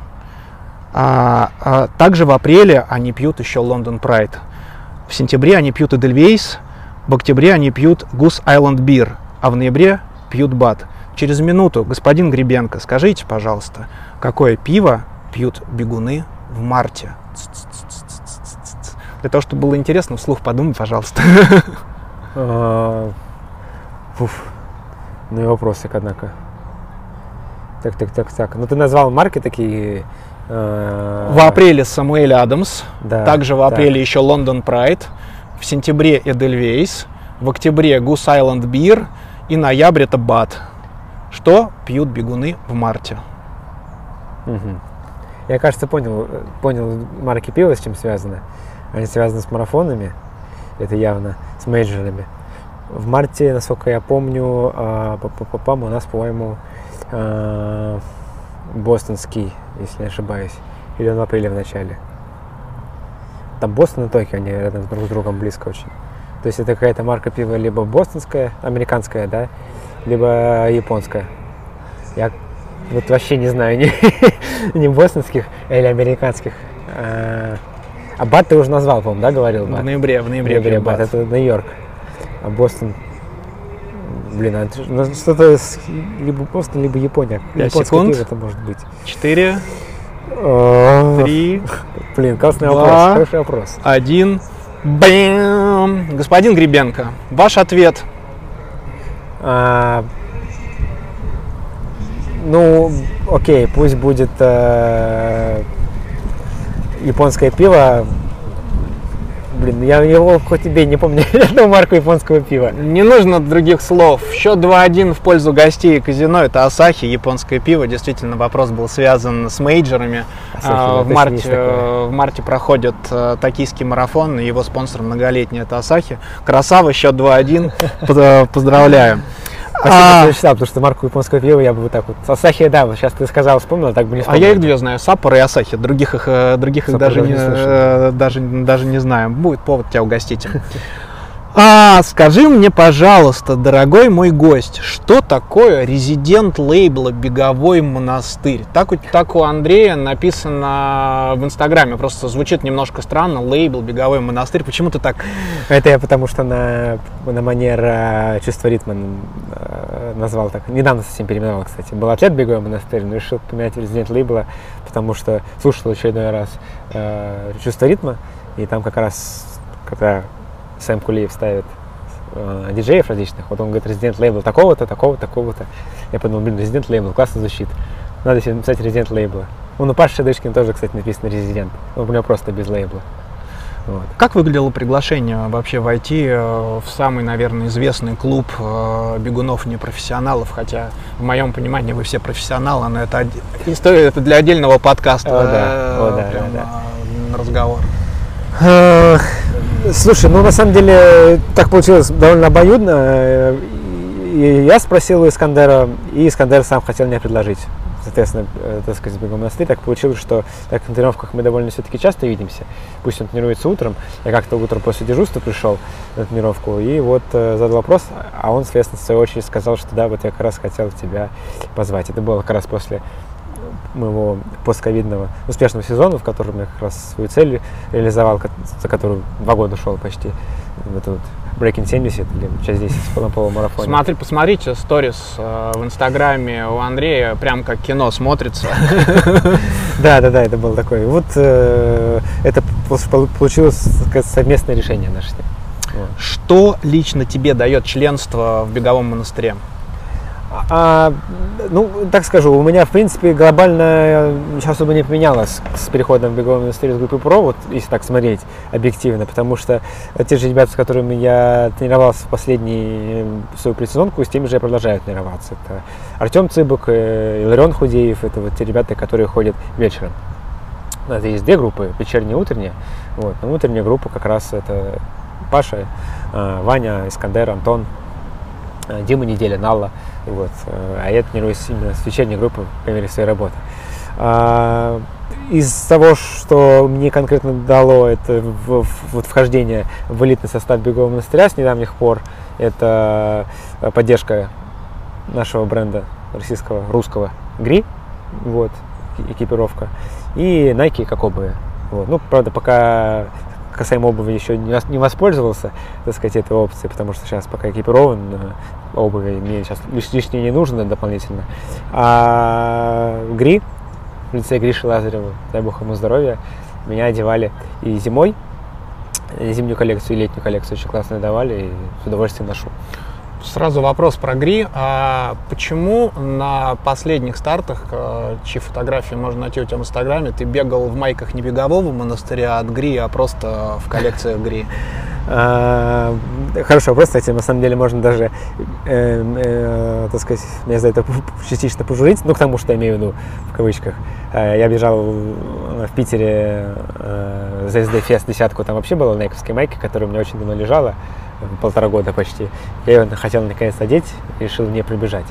Также в апреле они пьют еще Лондон Прайд. В сентябре они пьют Эдельвейс, в октябре они пьют Goose Island Beer, а в ноябре пьют Бат. Через минуту, господин Гребенко, скажите, пожалуйста, какое пиво пьют бегуны в марте? Для того, чтобы было интересно, вслух подумай, пожалуйста. А, фуф. Ну и вопросик, однако. Так, так, так, так. Ну ты назвал марки такие. А, в апреле Самуэль Адамс. Да, также в апреле еще Лондон Прайд в сентябре Эдельвейс, в октябре Goose Island Beer и ноябрь это Бат. Что пьют бегуны в марте? Угу. Я, кажется, понял, понял марки пива, с чем связано. Они связаны с марафонами, это явно, с мейджорами. В марте, насколько я помню, а, у нас, по-моему, а, бостонский, если не ошибаюсь. Или он в апреле в начале. Там Бостон и Токио, они рядом друг с другом близко очень. То есть это какая-то марка пива либо бостонская, американская, да, либо японская. Я вот вообще не знаю ни, ни бостонских или американских. А, а Бат ты уже назвал, по-моему, да, говорил? Бат? В ноябре, в ноябре. В ноябре Бат, это Нью-Йорк. А Бостон, блин, а ну, что-то либо Бостон, либо Япония. 5 секунд. это может быть. Четыре. А, Три. Блин, классный два, вопрос, хороший вопрос. Один. Бэм! Господин Гребенко, ваш ответ. А, ну, окей, пусть будет э, японское пиво. Блин, я его хоть тебе не помню одного марку японского пива. Не нужно других слов. Счет 2-1 в пользу гостей казино. Это Асахи, японское пиво. Действительно, вопрос был связан с мейджорами. Асахи, А, в, марте, э, в марте проходит э, токийский марафон. Его спонсор многолетний это Асахи. Красава, счет 2-1. Поз- Поздравляю. Спасибо, А, что читал, потому что марку японского пива я бы вот так вот. Асахи, да, вот сейчас ты сказал, вспомнил, так бы не А вспомнил. я их две знаю, Саппоро и Асахи. Других их, э, других их даже, не э, даже, даже не знаю. Будет повод тебя угостить. А, скажи мне, пожалуйста, дорогой мой гость, что такое резидент лейбла «Беговой монастырь»? Так, так у Андрея написано в Инстаграме, просто звучит немножко странно, лейбл «Беговой монастырь». Почему ты так... Это я потому что на, на манер э, чувства ритма э, назвал так. Недавно совсем переименовал, кстати. Был атлет беговой монастырь, но решил поменять резидент лейбла, потому что слушал очередной раз э, чувство ритма, и там как раз, когда Сэм Кулиев ставит э, диджеев различных, вот он говорит, резидент лейбл такого-то, такого-то, такого-то. Я подумал, блин, резидент лейбл, классно звучит. Надо себе написать резидент лейбла. Вон у Паши Шадышкина тоже, кстати, написано резидент. У него просто без лейбла. Вот. Как выглядело приглашение вообще войти э, в самый, наверное, известный клуб э, бегунов непрофессионалов, хотя в моем понимании вы все профессионалы, но это история это для отдельного подкаста, О, да, э, о, да, прям, да, э, разговор. Слушай, ну на самом деле так получилось довольно обоюдно. И я спросил у Искандера, и Искандер сам хотел мне предложить. Соответственно, э, так сказать, бегом монастырь. Так получилось, что так на тренировках мы довольно все-таки часто видимся. Пусть он тренируется утром. Я как-то утром после дежурства пришел на тренировку и вот э, задал вопрос, а он, соответственно, в свою очередь сказал, что да, вот я как раз хотел тебя позвать. Это было как раз после моего постковидного успешного сезона, в котором я как раз свою цель реализовал, за которую два года шел почти. эту вот Breaking 70 или часть 10 в полумарафоне. Смотри, посмотрите сторис э, в Инстаграме у Андрея, прям как кино смотрится. Да, да, да, это было такое. Вот э, это пол- получилось совместное решение наше. Что лично тебе дает членство в беговом монастыре? А, ну, так скажу, у меня, в принципе, глобально ничего особо не поменялось с переходом в беговой монастырь из группы ПРО, вот если так смотреть объективно, потому что те же ребята, с которыми я тренировался в последнюю свою предсезонку, с теми же я продолжаю тренироваться. Это Артем Цыбок, э, Иларион Худеев, это вот те ребята, которые ходят вечером. Нас есть две группы, вечерняя и утренняя. Вот. Но утренняя группа как раз это Паша, э, Ваня, Искандер, Антон, Дима Неделя, Алла. Вот. э, А я тренируюсь именно с вечерней группы по мере своей работы. А, Из того, что мне конкретно дало это в- вот вхождение в элитный состав бегового монастыря с недавних пор, это э, поддержка нашего бренда российского, русского GRI, вот, э- экипировка, и Nike как обуви. Вот. Ну, правда, пока касаемо обуви еще не, вос- не воспользовался, так сказать, этой опцией, потому что сейчас пока экипирован, э, обуви мне сейчас лиш- лишнее не нужно дополнительно. А GRI, в лице Гриши Лазарева, дай бог ему здоровья, меня одевали и зимой, и зимнюю коллекцию, и летнюю коллекцию очень классно давали, и с удовольствием ношу. Сразу вопрос про Гри. А почему на последних стартах, э, чьи фотографии можно найти у тебя в Инстаграме, ты бегал в майках не бегового монастыря от Гри, а просто в коллекциях Гри? А, Хороший вопрос, кстати, на самом деле можно даже, э, э, так сказать, меня за это частично пожурить, ну, к тому, что я имею в виду, в кавычках. Э, Я бежал в Питере за SD Fest десятку, там вообще была найковская майка, которая у меня очень давно лежала, полтора года почти. Я ее хотел наконец одеть, решил в ней пробежать.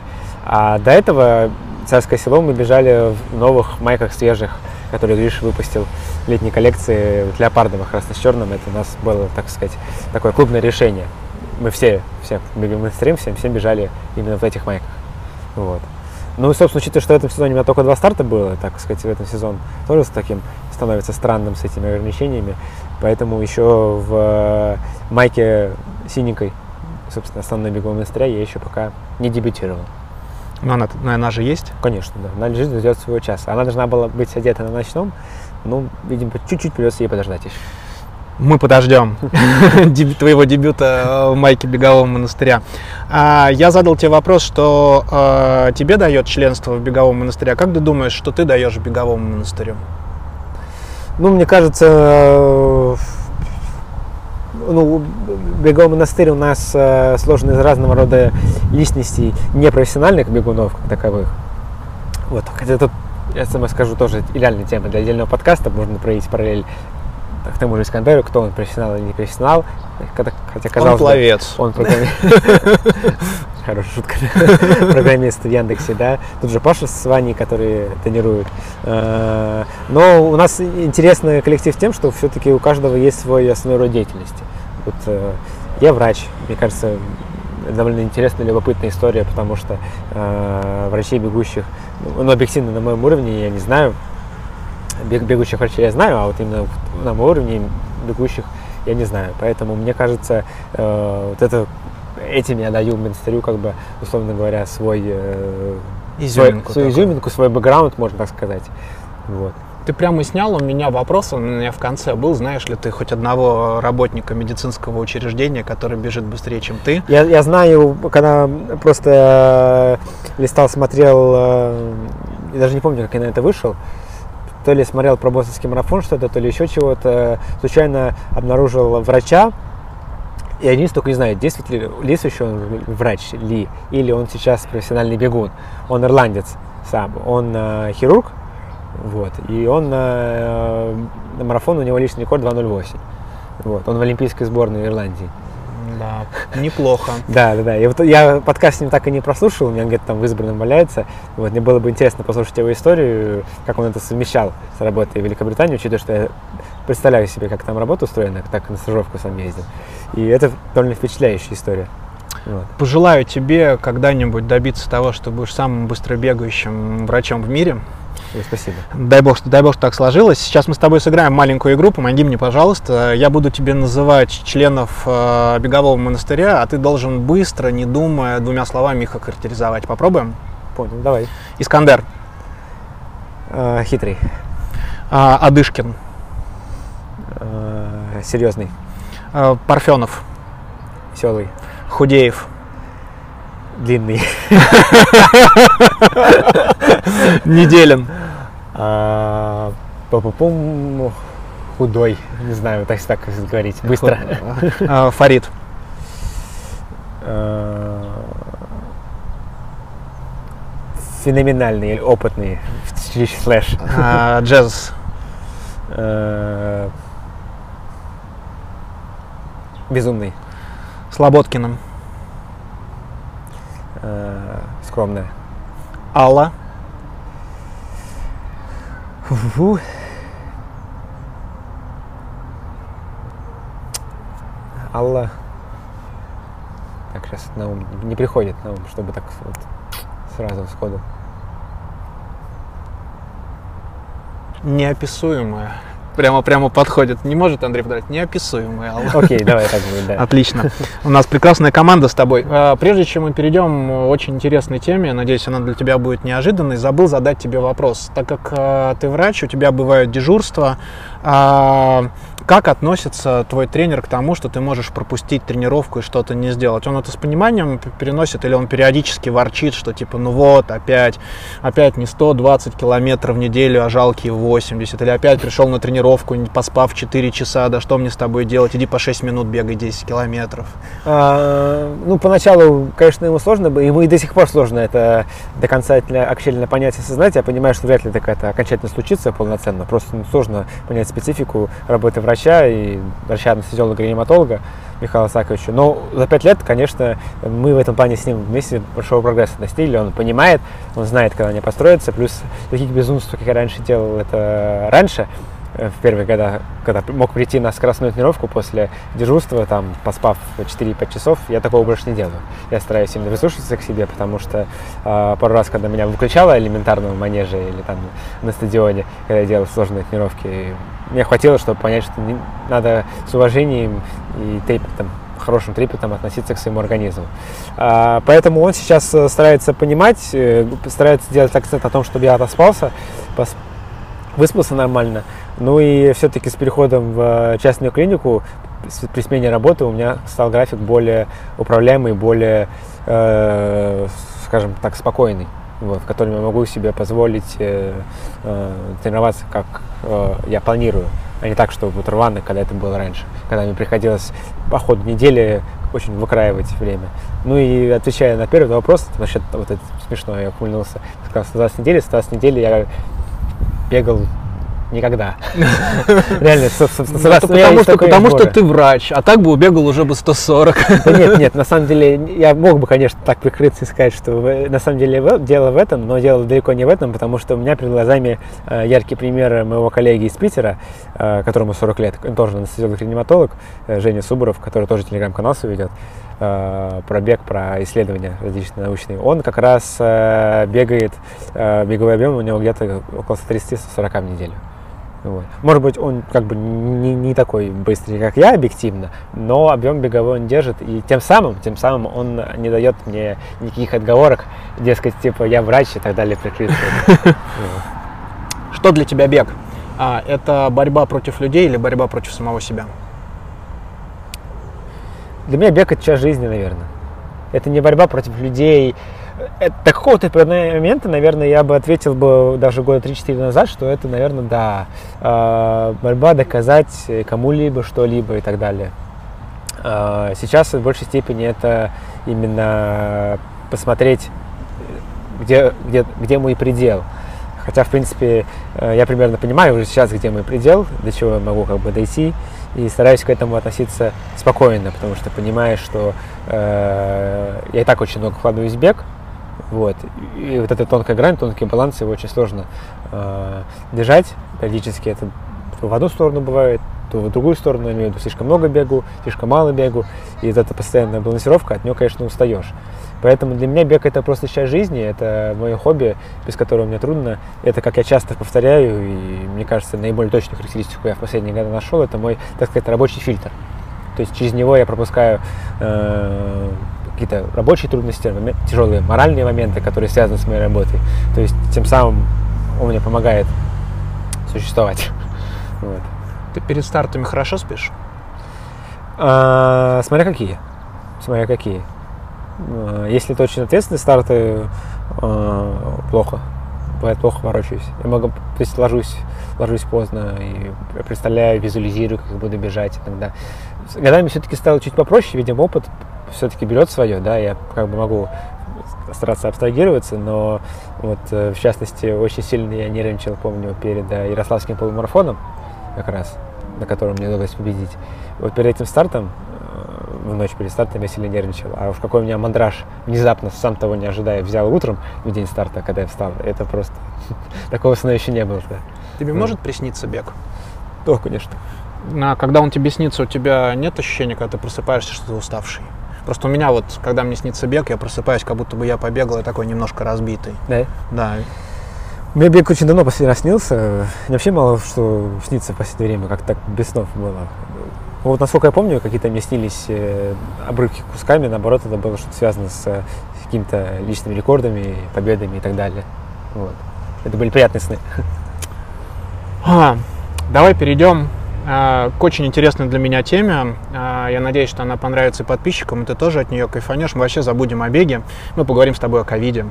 А до этого Царское село мы бежали в новых майках свежих, которые Гриша выпустил летней коллекции вот леопардовых, красно-черным. Это у нас было, так сказать, такое клубное решение. Мы все, все бегаем на стрим, всем, всем бежали именно в этих майках. Вот. Ну и, собственно, учитывая, что в этом сезоне у меня только два старта было, так сказать, в этом сезон тоже с таким становится странным с этими ограничениями. Поэтому еще в э, майке синенькой, собственно, основной беговой монастыря я еще пока не дебютировал. Ну, она, ну, она же есть. Конечно, да. Она лежит, ждет своего часа. Она должна была быть одета на ночном, ну, видимо, чуть-чуть придется ей подождать еще. Мы подождем твоего дебюта в майке бегового монастыря. А, я задал тебе вопрос, что э, тебе дает членство в беговом монастыре. А как ты думаешь, что ты даешь беговому монастырю? Ну, мне кажется, э, ну, беговой монастырь у нас э, сложен из разного рода личностей, непрофессиональных бегунов как таковых. Вот, хотя тут, я сама скажу, тоже идеальная тема для отдельного подкаста, можно провести параллель к тому же Искандеру, кто он, профессионал или не профессионал. Хотя, казалось он пловец. он программист. Хорошая шутка. Программист в Яндексе, да. Тут же Паша с Ваней, которые тренируют. А, но у нас интересный коллектив тем, что все-таки у каждого есть свой основной род деятельности. Вот э, я врач, мне кажется, довольно интересная, любопытная история, потому что э, врачей бегущих, ну, объективно на моем уровне я не знаю, бег, бегущих врачей я знаю, а вот именно на моем уровне бегущих я не знаю. Поэтому мне кажется, э, вот это этим я даю монастырю, как бы, условно говоря, свой, э, изюминку, свой, свою изюминку, свой бэкграунд, можно так сказать. Вот. Ты прямо снял у меня вопрос, он у меня в конце был, знаешь ли ты хоть одного работника медицинского учреждения, который бежит быстрее, чем ты? Я, я знаю, когда просто э, листал, смотрел, э, я даже не помню, как я на это вышел, то ли смотрел про бостонский марафон что-то, то ли еще чего-то, случайно обнаружил врача, и один только не знаю, действует ли действующий он врач ли, или он сейчас профессиональный бегун. Он ирландец сам, он э, хирург, вот, и он э, на марафон у него личный рекорд 2.08. Вот, он в олимпийской сборной Ирландии. Да, неплохо. Да, да, да. И вот я подкаст с ним так и не прослушал, у меня где-то там в избранном валяется. Вот, мне было бы интересно послушать его историю, как он это совмещал с работой в Великобритании, учитывая, что я представляю себе, как там работа устроена, так на стажировку сам ездил. И это довольно впечатляющая история. Вот. Пожелаю тебе когда-нибудь добиться того, что будешь самым быстробегающим врачом в мире. Ой, спасибо. Дай бог, дай бог, что так сложилось. Сейчас мы с тобой сыграем маленькую игру. Помоги мне, пожалуйста. Я буду тебе называть членов э, бегового монастыря, а ты должен быстро, не думая, двумя словами их охарактеризовать. Попробуем? Понял, давай. Искандер. Э, хитрый. А, Адышкин. Э, серьезный. Э, Парфенов. Веселый. Худеев. Длинный. Неделин. А, худой. Не знаю, так так говорить. Быстро. А, Фарид. А, феноменальный, опытный. Слэш. Джаз. Безумный. Слободкиным. Э, скромная. Алла. Фу. Алла. Так, сейчас на ум не приходит на ум, чтобы так вот сразу сходу. Неописуемая прямо прямо подходит. Не может Андрей подать, неописуемый. Окей, давай так будет, да. Отлично. У нас прекрасная команда с тобой. А, прежде чем мы перейдем к очень интересной теме, надеюсь, она для тебя будет неожиданной, забыл задать тебе вопрос. Так как а, ты врач, у тебя бывают дежурства, а, как относится твой тренер к тому, что ты можешь пропустить тренировку и что-то не сделать? Он это с пониманием переносит или он периодически ворчит, что типа, ну вот, опять, опять не 120 километров в неделю, а жалкие 80, или опять пришел на тренировку, не поспав 4 часа, да что мне с тобой делать, иди по 6 минут бегай 10 километров. А, ну, поначалу, конечно, ему сложно, ему и до сих пор сложно это до конца акчельно понять и осознать. Я понимаю, что вряд ли это окончательно случится полноценно, просто ну, сложно понять специфику работы врача врача и врача-анестезиолога-реаниматолога Михаила Саковича. Но за пять лет, конечно, мы в этом плане с ним вместе большого прогресса достигли. Он понимает, он знает, когда они построятся. Плюс таких безумств, как я раньше делал это раньше, в первые года, когда мог прийти на скоростную тренировку после дежурства, там, поспав 4-5 часов, я такого больше не делаю. Я стараюсь именно прислушиваться к себе, потому что э, пару раз, когда меня выключало элементарно в манеже или там на стадионе, когда я делал сложные тренировки, мне хватило, чтобы понять, что не, надо с уважением и трепетом хорошим трепетом относиться к своему организму. А, поэтому он сейчас э, старается понимать, э, старается делать акцент на том, чтобы я отоспался, выспался нормально. Ну и все-таки с переходом в э, частную клинику при смене работы у меня стал график более управляемый, более, э, скажем так, спокойный. вот, в котором я могу себе позволить э, э, тренироваться, как э, я планирую, а не так, что вот рвано, когда это было раньше, когда мне приходилось по ходу недели очень выкраивать время. Ну и отвечая на первый вопрос, насчет вот это смешно, я ухмыльнулся, сказал 120 недель, 120 недель я бегал Никогда. Реально, потому, что, ты врач, а так бы убегал уже бы 140. Да нет, нет, на самом деле, я мог бы, конечно, так прикрыться и сказать, что на самом деле дело в этом, но дело далеко не в этом, потому что у меня перед глазами э, яркий пример моего коллеги из Питера, э, которому 40 лет, он тоже анестезиолог реаниматолог, э, Женя Суборов, который тоже телеграм-канал свой ведет, про бег, про исследования различные научные. Он как раз бегает, беговой объем у него где-то около 130-140 в неделю. Вот. Может быть, он как бы не, не такой быстрый, как я, объективно, но объем беговой он держит, и тем самым, тем самым он не дает мне никаких отговорок, дескать, типа, я врач и так далее, прикрыться. Что для тебя бег? А, это борьба против людей или борьба против самого себя? Для меня бег – это часть жизни, наверное. Это не борьба против людей, это, до какого-то момента, наверное, я бы ответил бы даже года 3-4 назад, что это, наверное, да, э, борьба доказать кому-либо что-либо и так далее. Э, сейчас в большей степени это именно посмотреть, где, где, где мой предел. Хотя, в принципе, э, я примерно понимаю уже сейчас, где мой предел, до чего я могу как бы дойти, и стараюсь к этому относиться спокойно, потому что понимаю, что э, я и так очень много вкладываюсь в бег, вот. И вот эта тонкая грань, тонкий баланс, его очень сложно э, держать. Периодически это в одну сторону бывает, то в другую сторону, имею в виду, слишком много бегу, слишком мало бегу. И вот эта постоянная балансировка, от нее, конечно, устаешь. Поэтому для меня бег это просто часть жизни, это мое хобби, без которого мне трудно. Это, как я часто повторяю, и мне кажется, наиболее точную характеристику я в последние годы нашел, это мой, так сказать, рабочий фильтр. То есть через него я пропускаю э, какие-то рабочие трудности, тяжелые моральные моменты, которые связаны с моей работой. То есть тем самым он мне помогает существовать. Вот. Ты перед стартами хорошо спишь? А, смотря какие. Смотря какие. А, если это очень ответственные старты, а, плохо. Бывает плохо ворочаюсь. Я могу, то есть ложусь, ложусь поздно и представляю, визуализирую, как буду бежать иногда. С годами все-таки стало чуть попроще, видимо, опыт все-таки берет свое, да, я как бы могу стараться абстрагироваться, но вот э, в частности очень сильно я нервничал, помню, перед э, Ярославским полумарафоном, как раз, на котором мне удалось победить. Вот перед этим стартом, э, в ночь перед стартом я сильно нервничал. А уж какой у меня мандраж внезапно, сам того не ожидая, взял утром в день старта, когда я встал. Это просто... Такого сна еще не было. Тебе может присниться бег? Да, конечно. А когда он тебе снится, у тебя нет ощущения, когда ты просыпаешься, что ты уставший? Просто у меня вот, когда мне снится бег, я просыпаюсь, как будто бы я побегал, и такой немножко разбитый. Да? Да. Мне бег очень давно последний раз снился. Мне вообще мало что снится в последнее время, как так без снов было. Вот насколько я помню, какие-то мне снились э, обрывки кусками, наоборот, это было что-то связано с э, какими-то личными рекордами, победами и так далее. Вот. Это были приятные сны. А, давай перейдем к очень интересной для меня теме. А, я надеюсь, что она понравится и подписчикам, и ты тоже от нее кайфанешь. Мы вообще забудем о беге. Мы поговорим с тобой о ковиде.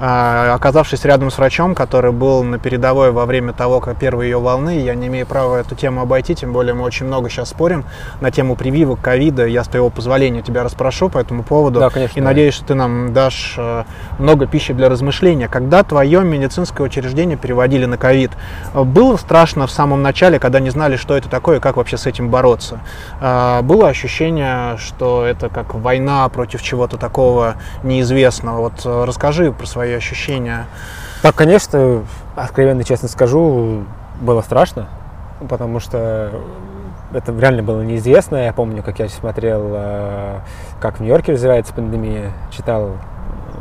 А, оказавшись рядом с врачом, который был на передовой во время того, как первой ее волны, я не имею права эту тему обойти, тем более мы очень много сейчас спорим на тему прививок ковида. Я с твоего позволения тебя расспрошу по этому поводу. Да, конечно. И надеюсь, что ты нам дашь э, много пищи для размышления. Когда твое медицинское учреждение переводили на ковид, было страшно в самом начале, когда не знали, что это такое, как вообще с этим бороться? А, было ощущение, что это как война против чего-то такого неизвестного? Вот э, расскажи про свои ощущения? Так, конечно, откровенно честно скажу, было страшно, потому что это реально было неизвестно. Я помню, как я смотрел, э, как в Нью-Йорке развивается пандемия, читал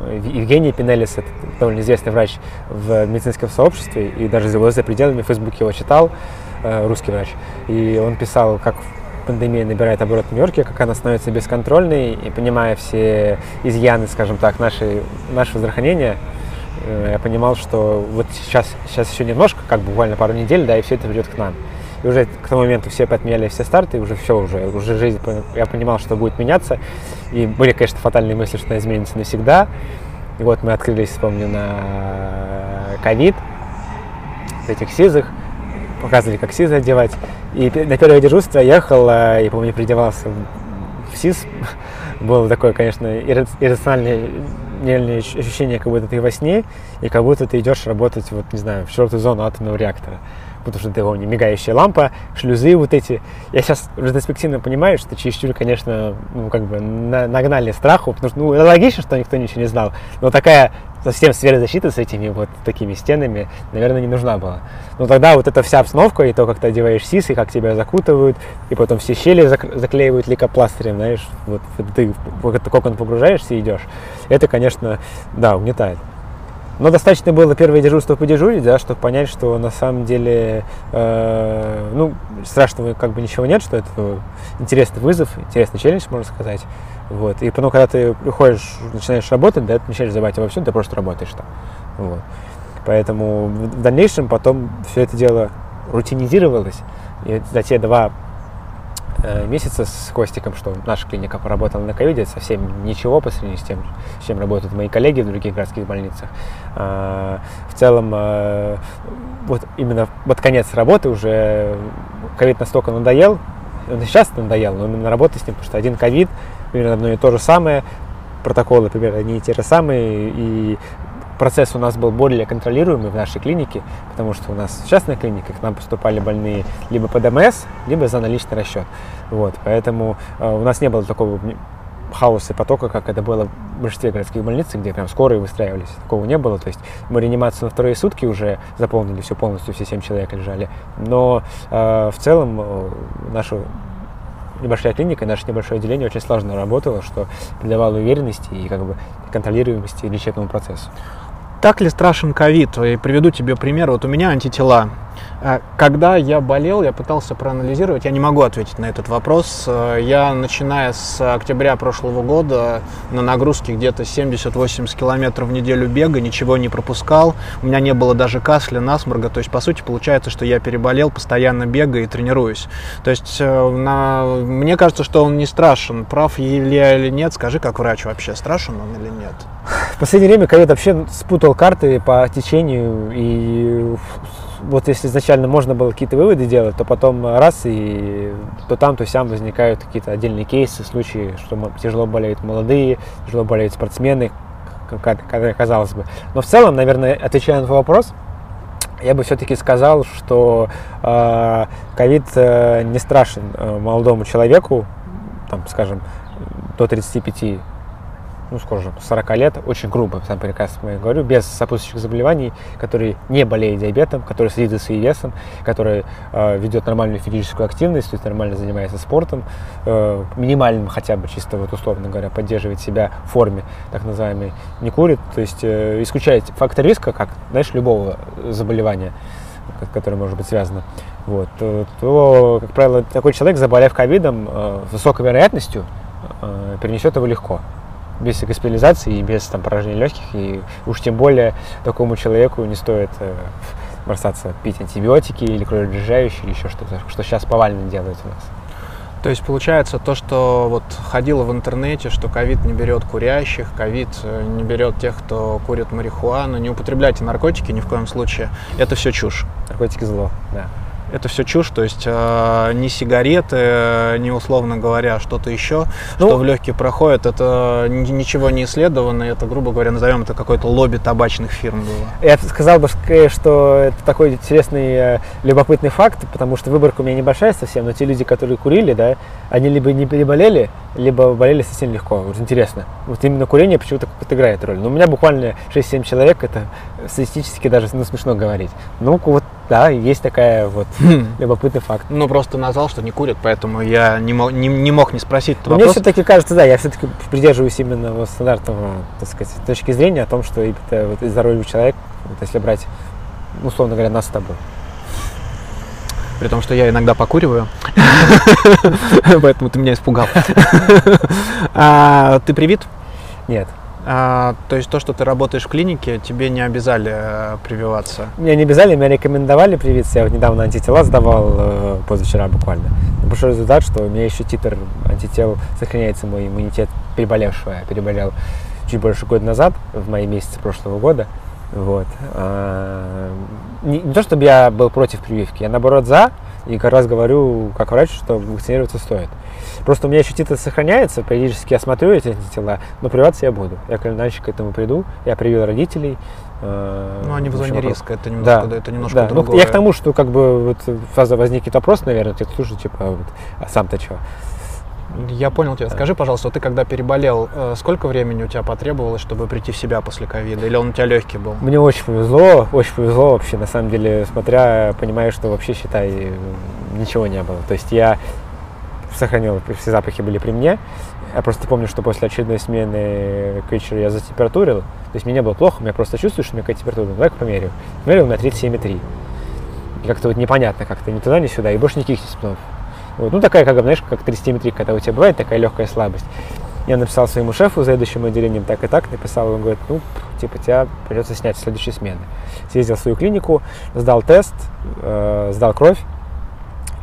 э, Евгений Пинелис, это довольно известный врач в медицинском сообществе, и даже за его за пределами Фейсбуке его читал, русский врач, и он писал, как пандемия набирает оборот в Нью-Йорке, как она становится бесконтрольной, и понимая все изъяны, скажем так, нашей, нашего здравоохранения, э, я понимал, что вот сейчас, сейчас еще немножко, как буквально пару недель, да, и все это придет к нам. И уже к тому моменту все отменяли все старты, уже все, уже, уже жизнь, я понимал, что будет меняться. И были, конечно, фатальные мысли, что она изменится навсегда. И вот мы открылись, помню, на ковид, этих сизых, показывали, как СИЗ одевать. И на первое дежурство я ехал, и, помню, придевался в СИЗ. Было такое, конечно, иррациональное ощущение, как будто ты во сне, и как будто ты идешь работать, вот, не знаю, в четвертую зону атомного реактора потому что ты помни, мигающая лампа, шлюзы вот эти. Я сейчас ретроспективно понимаю, что чересчур, конечно, ну, как бы нагнали страху, потому что, ну, логично, что никто ничего не знал, но такая совсем сфера с этими вот такими стенами, наверное, не нужна была. Но тогда вот эта вся обстановка, и то, как ты одеваешь сис, и как тебя закутывают, и потом все щели заклеивают лейкопластырем, знаешь, вот ты в этот кокон погружаешься и идешь. Это, конечно, да, угнетает. Но достаточно было первое дежурство подежурить, да, чтобы понять, что на самом деле, э, ну, страшного как бы ничего нет, что это интересный вызов, интересный челлендж, можно сказать. Вот. И потом, когда ты приходишь, начинаешь работать, да, ты начинаешь забывать обо всем, ты просто работаешь там. Вот. Поэтому в дальнейшем потом все это дело рутинизировалось. И за те два месяца с Костиком, что наша клиника поработала на ковиде, совсем ничего по сравнению с тем, с чем работают мои коллеги в других городских больницах. А, в целом, э, вот именно под конец работы уже ковид настолько надоел, он сейчас надоел, но именно работать с ним, потому что один ковид, примерно одно и то же самое, протоколы примерно одни и те же самые, и процесс у нас был более контролируемый в нашей клинике, потому что у нас в клинике к нам поступали больные либо по ДМС, либо за наличный расчет. Вот, поэтому э, у нас не было такого хаоса и потока, как это было в большинстве городских больниц, где прям скорые выстраивались. Такого не было. То есть мы реанимацию на вторые сутки уже заполнили все полностью, все семь человек лежали. Но э, в целом э, наша небольшая клиника, наше небольшое отделение очень сложно работало, что придавало уверенности и как бы контролируемости лечебному процессу. Так ли страшен ковид? И приведу тебе пример. Вот у меня антитела. А, когда я болел, я пытался проанализировать, я не могу ответить на этот вопрос. А, я, начиная с октября прошлого года, на нагрузке где-то 70-80 километров в неделю бега, ничего не пропускал. У меня не было даже кашля, насморга. То есть, по сути, получается, что я переболел, постоянно бегаю и тренируюсь. То есть, э, на... мне кажется, что он не страшен. Прав ли я или нет, скажи, как врач вообще, страшен он или нет? В последнее время ковид вообще спутал карты по течению и вот если изначально можно было какие-то выводы делать, то потом раз и то там, то сям возникают какие-то отдельные кейсы, случаи, что тяжело болеют молодые, тяжело болеют спортсмены, как, казалось бы. Но в целом, наверное, отвечая на твой вопрос, я бы все-таки сказал, что э, ковид э, не страшен э, молодому человеку, там, скажем, до 35 ну, скажем, 40 лет, очень грубо, сам прекрасно я говорю, без сопутствующих заболеваний, который не болеет диабетом, который следит за своим весом, который э, ведет нормальную физическую активность, то есть нормально занимается спортом, э, минимальным хотя бы, чисто вот условно говоря, поддерживает себя в форме, так называемой, не курит, то есть э, исключает фактор риска, как, знаешь, любого заболевания, которое может быть связано, вот, то, то как правило, такой человек, заболев ковидом, э, с высокой вероятностью э, перенесет его легко без госпитализации и без там, поражения легких. И уж тем более такому человеку не стоит э, бросаться пить антибиотики или кровообрежающие, или еще что-то, что сейчас повально делают у нас. То есть получается то, что вот ходило в интернете, что ковид не берет курящих, ковид э, не берет тех, кто курит марихуану, не употребляйте наркотики ни в коем случае. Это все чушь. Наркотики зло, да это все чушь, то есть э, ни сигареты, ни условно говоря что-то еще, ну, что в легкие проходит, это ничего не исследовано, это, грубо говоря, назовем это какой-то лобби табачных фирм было. Я сказал бы, что это такой интересный, э, любопытный факт, потому что выборка у меня небольшая совсем, но те люди, которые курили, да, они либо не переболели, либо болели совсем легко. Вот интересно. Вот именно курение почему-то как-то играет роль. Но у меня буквально 6-7 человек, это статистически даже ну, смешно говорить. Ну, вот да, есть такая вот хм. любопытный факт. Ну, просто назвал, что не курят, поэтому я не мог не, не мог не спросить этот Мне все-таки кажется, да, я все-таки придерживаюсь именно вот стандартного, так сказать, точки зрения о том, что это вот здоровье человека, вот если брать, условно говоря, нас с тобой. При том, что я иногда покуриваю. Поэтому ты меня испугал. А, ты привит? Нет. А, то есть то, что ты работаешь в клинике, тебе не обязали э, прививаться? Меня не обязали, меня рекомендовали привиться. Я вот недавно антитела сдавал, э, позавчера буквально. Большой результат, что у меня еще титр антител, сохраняется мой иммунитет переболевшего. Я переболел чуть больше года назад, в мае месяце прошлого года. Вот. А, не, не то, чтобы я был против прививки, я наоборот за, и как раз говорю, как врач, что вакцинироваться стоит. Просто у меня еще титр сохраняется, периодически я смотрю эти антитела, но прививаться я буду. Я как иначе к этому приду. Я привил родителей. Э, ну, они в зоне риска, это немножко, да. это немножко да. другое. Ну, я к тому, что как бы вот фаза возникнет вопрос, наверное, ты слушай, типа, вот, а сам-то что? Я понял тебя. Скажи, пожалуйста, ты когда переболел, э, сколько времени у тебя потребовалось, чтобы прийти в себя после ковида? Или он у тебя легкий был? Мне очень повезло, очень повезло вообще, на самом деле, смотря, понимаю, что вообще, считай, ничего не было. То есть я сохранил, все запахи были при мне. Я просто помню, что после очередной смены к вечеру я затемпературил. То есть мне не было плохо, я просто чувствую, что у меня какая температура. Ну, давай-ка померю. Померил на 37,3. И как-то вот непонятно, как-то ни туда, ни сюда. И больше никаких симптомов. Вот. Ну, такая, как, знаешь, как 37,3, когда у тебя бывает такая легкая слабость. Я написал своему шефу, заведующему отделением, так и так, написал, он говорит, ну, типа, тебя придется снять в следующей смены. Съездил в свою клинику, сдал тест, э, сдал кровь,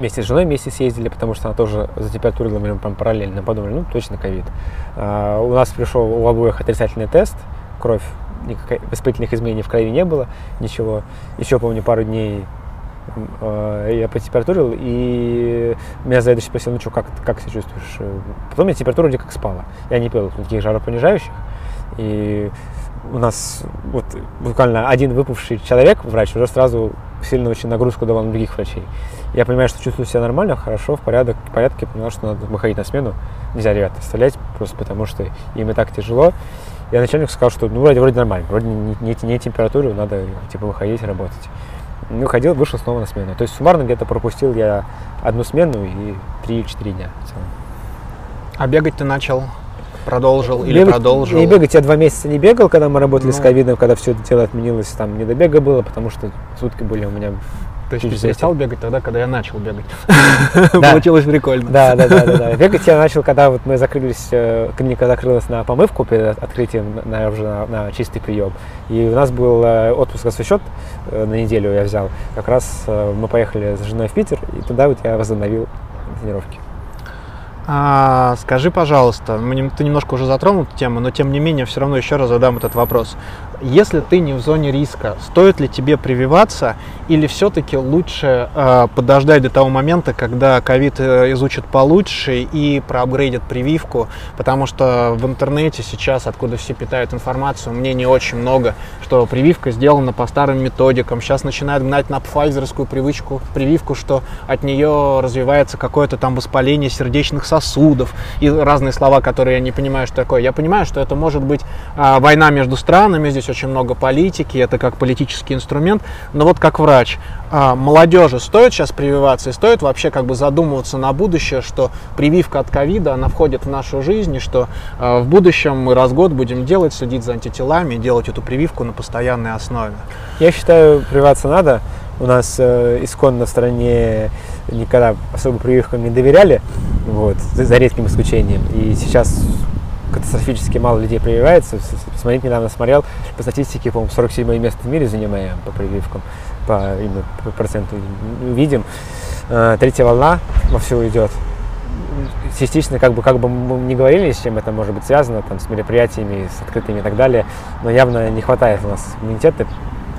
вместе с женой вместе съездили, потому что она тоже затемпературила, мы прям параллельно подумали, ну, точно ковид. А, у нас пришел у обоих отрицательный тест, кровь, никаких воспалительных изменений в крови не было, ничего. Еще, помню, пару дней э, я потемпературил, и меня заведующий спросил, ну что, как, как себя чувствуешь? Потом я температура вроде как спала. Я не пил никаких жаропонижающих, и у нас вот буквально один выпавший человек, врач, уже сразу сильно очень нагрузку давал на других врачей. Я понимаю, что чувствую себя нормально, хорошо, в порядок, в порядке, понял, что надо выходить на смену. Нельзя ребят оставлять, просто потому что им и так тяжело. Я начальнику сказал, что ну вроде, вроде нормально, вроде не, не, не температура, надо типа выходить, работать. Ну, ходил, вышел снова на смену. То есть суммарно где-то пропустил я одну смену и 3-4 дня в целом. А бегать ты начал продолжил или бегать, продолжил? Не бегать, я два месяца не бегал, когда мы работали ну, с ковидом, когда все это дело отменилось, там не до бега было, потому что сутки были у меня то есть ты перестал бегать тогда, когда я начал бегать. Получилось прикольно. Да, да, да, да, Бегать я начал, когда вот мы закрылись, э, клиника закрылась на помывку перед открытием на, уже на, на чистый прием. И у нас был э, отпуск освещен э, на неделю я взял. Как раз мы поехали с женой в Питер, и туда вот я возобновил тренировки. А, скажи, пожалуйста, ты немножко уже затронул эту тему, но тем не менее все равно еще раз задам этот вопрос. Если ты не в зоне риска, стоит ли тебе прививаться или все-таки лучше э, подождать до того момента, когда ковид э, изучит получше и проапгрейдит прививку, потому что в интернете сейчас, откуда все питают информацию, мнений очень много, что прививка сделана по старым методикам, сейчас начинают гнать на пфайзерскую привычку, прививку, что от нее развивается какое-то там воспаление сердечных сосудов и разные слова, которые я не понимаю, что такое. Я понимаю, что это может быть э, война между странами, здесь очень много политики, это как политический инструмент. Но вот как врач, а, молодежи стоит сейчас прививаться и стоит вообще как бы задумываться на будущее, что прививка от ковида, она входит в нашу жизнь, и что а, в будущем мы раз в год будем делать, следить за антителами, делать эту прививку на постоянной основе. Я считаю, прививаться надо. У нас э, исконно в стране никогда особо прививкам не доверяли, вот, за редким исключением. И сейчас катастрофически мало людей прививается. Смотреть недавно смотрел, по статистике, по-моему, 47 место в мире занимаем по прививкам, по, именно по проценту видим. Э, третья волна вовсю идет. Частично, как бы, как бы мы не говорили, с чем это может быть связано, там, с мероприятиями, с открытыми и так далее, но явно не хватает у нас иммунитета,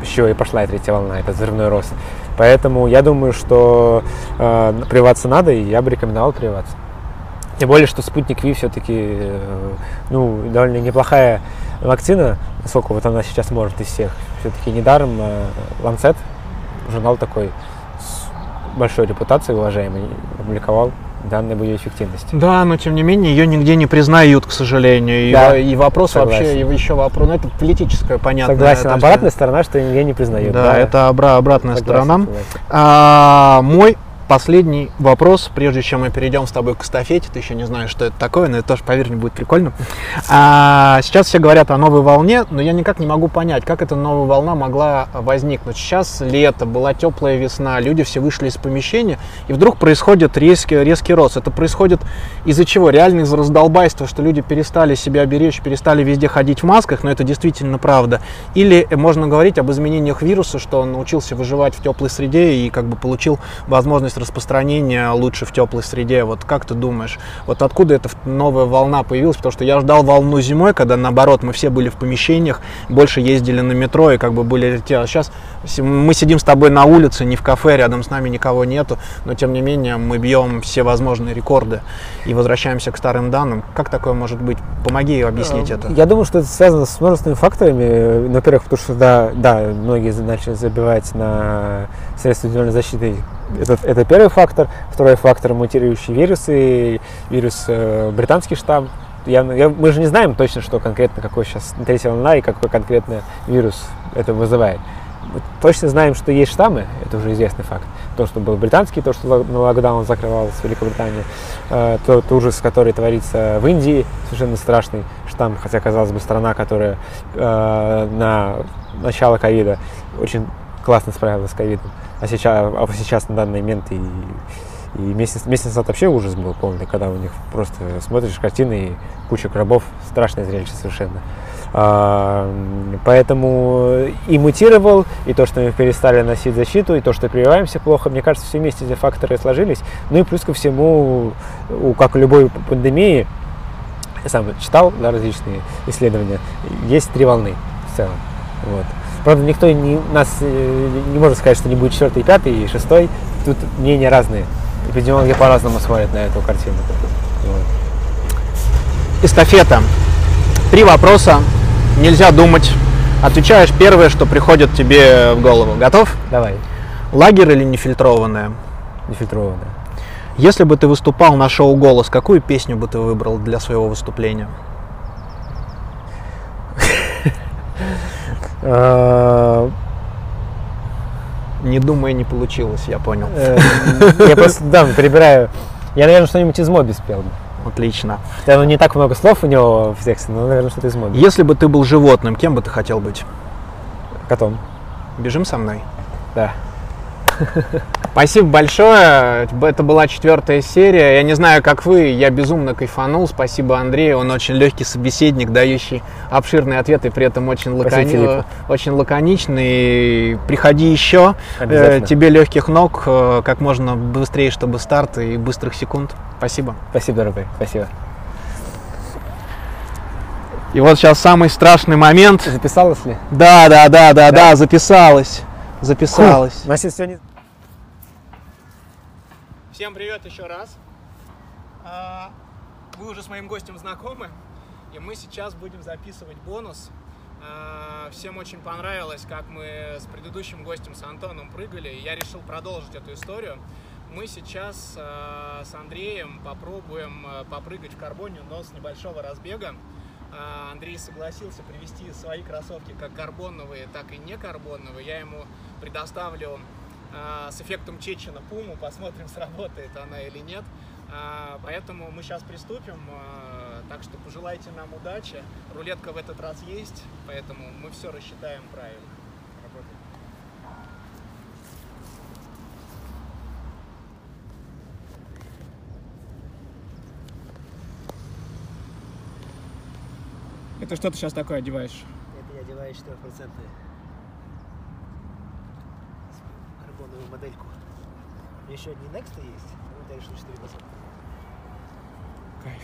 еще и пошла и третья волна, это взрывной рост. Поэтому я думаю, что э, прививаться надо, и я бы рекомендовал прививаться. Тем более, что спутник Ви все-таки э, ну, довольно неплохая вакцина, насколько вот она сейчас может из всех. Все-таки недаром э, Lancet, журнал такой с большой репутацией, уважаемый, опубликовал данные были эффективности. Да, но тем не менее ее нигде не признают, к сожалению. Да, и, и вопрос согласен. вообще, и еще вопрос, ну это политическое, понятно. Согласен, это обратная сторона, что нигде не признают. Да, да. это обра- обратная согласен, сторона. Согласен. А, мой последний вопрос, прежде чем мы перейдем с тобой к эстафете. Ты еще не знаешь, что это такое, но это тоже, поверь мне, будет прикольно. А, сейчас все говорят о новой волне, но я никак не могу понять, как эта новая волна могла возникнуть. Сейчас лето, была теплая весна, люди все вышли из помещения, и вдруг происходит резкий, резкий рост. Это происходит из-за чего? Реально из-за раздолбайства, что люди перестали себя беречь, перестали везде ходить в масках, но это действительно правда. Или можно говорить об изменениях вируса, что он научился выживать в теплой среде и как бы получил возможность распространение лучше в теплой среде. Вот как ты думаешь, вот откуда эта новая волна появилась? Потому что я ждал волну зимой, когда наоборот мы все были в помещениях, больше ездили на метро и как бы были... А сейчас мы сидим с тобой на улице, не в кафе, рядом с нами никого нету, но тем не менее мы бьем все возможные рекорды и возвращаемся к старым данным. Как такое может быть? Помоги объяснить Э, это. Я думаю, что это связано с множественными факторами. Во-первых, потому что да, да, многие начали забивать на средства индивидуальной защиты. Это, это первый фактор. Второй фактор – мутирующие вирусы. Вирус э, британский штамм. Я, я- мы же не знаем точно, что конкретно, какой сейчас третья волна и какой конкретно вирус это вызывает. Мы точно знаем, что есть штаммы, это уже известный факт. То, что был британский, то, что на локдаун закрывалась Великобритания, э, тот ужас, который творится в Индии, совершенно страшный штамм, хотя, казалось бы, страна, которая э, на начало ковида очень классно справилась с ковидом, а сейчас, а сейчас на данный момент и, и месяц, месяц назад вообще ужас был полный, когда у них просто смотришь картины и куча гробов, страшное зрелище совершенно. А, Поэтому и мутировал, и то, что мы перестали носить защиту, и то, что прививаемся плохо, мне кажется, все вместе эти факторы сложились. Ну и плюс ко всему, как у любой пандемии, я сам читал да, различные исследования, есть три волны в целом. Вот. Правда, никто не, нас э, не может сказать, что не будет четвертый, пятый и шестой. Тут мнения разные. Эпидемиологи по-разному смотрят на эту картину. Вот. Эстафета. Три вопроса. Нельзя думать. Отвечаешь первое, что приходит тебе в голову. Готов? Давай, Лагерь или нефильтрованное? нефильтрованно. Если бы ты выступал на шоу «Голос», какую песню бы ты выбрал для своего выступления? Не думая, не получилось, я понял. э, Я просто, да, перебираю. Я, наверное, что-нибудь из Моби спел бы. Отлично. Хотя ну, не так много слов у него в тексте, но, наверное, что-то из Моби. Если бы ты был животным, кем бы ты хотел быть? Котом. Бежим со мной. Да. Спасибо большое. Это была четвертая серия. Я не знаю, как вы, я безумно кайфанул. Спасибо Андрею. Он очень легкий собеседник, дающий обширные ответы, при этом очень, лакони- очень лаконичный. Приходи еще. Э. Тебе легких ног, э, как можно быстрее, чтобы старт и быстрых секунд. Спасибо. Спасибо, дорогой. Спасибо. И вот сейчас самый страшный момент. Записалась ли? Да, да, да, да, Да? да, записалась. Записалась. Значит, сегодня... Всем привет еще раз. А, Вы уже с моим гостем знакомы, и мы сейчас будем записывать бонус. А, Всем очень понравилось, как мы с предыдущим гостем, с Антоном, прыгали, и я решил продолжить эту историю. Мы сейчас а, с Андреем попробуем попрыгать в карбоне, но с небольшого разбега. Андрей согласился привести свои кроссовки как карбоновые, так и не карбоновые. Я ему предоставлю с эффектом Чечена Пуму, посмотрим, сработает она или нет. А, Поэтому мы сейчас приступим, а, так что пожелайте нам удачи. Рулетка в этот раз есть, поэтому мы все рассчитаем правильно. Работает. Это что ты сейчас такое одеваешь? Это я одеваю 4 модельку. Еще одни Next есть, но решил 4 Кайф.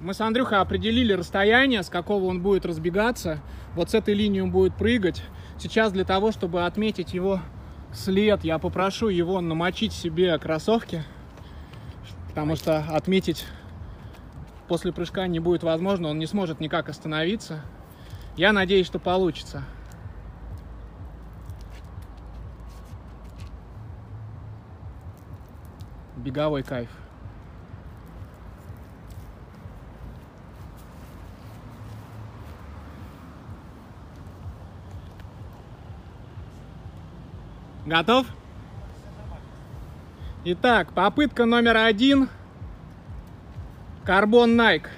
Мы с Андрюхой определили расстояние, с какого он будет разбегаться. Вот с этой линии он будет прыгать. Сейчас для того, чтобы отметить его след, я попрошу его намочить себе кроссовки. Потому что отметить после прыжка не будет возможно, он не сможет никак остановиться. Я надеюсь, что получится. Беговой кайф. Готов? Итак, попытка номер один. Карбон Nike.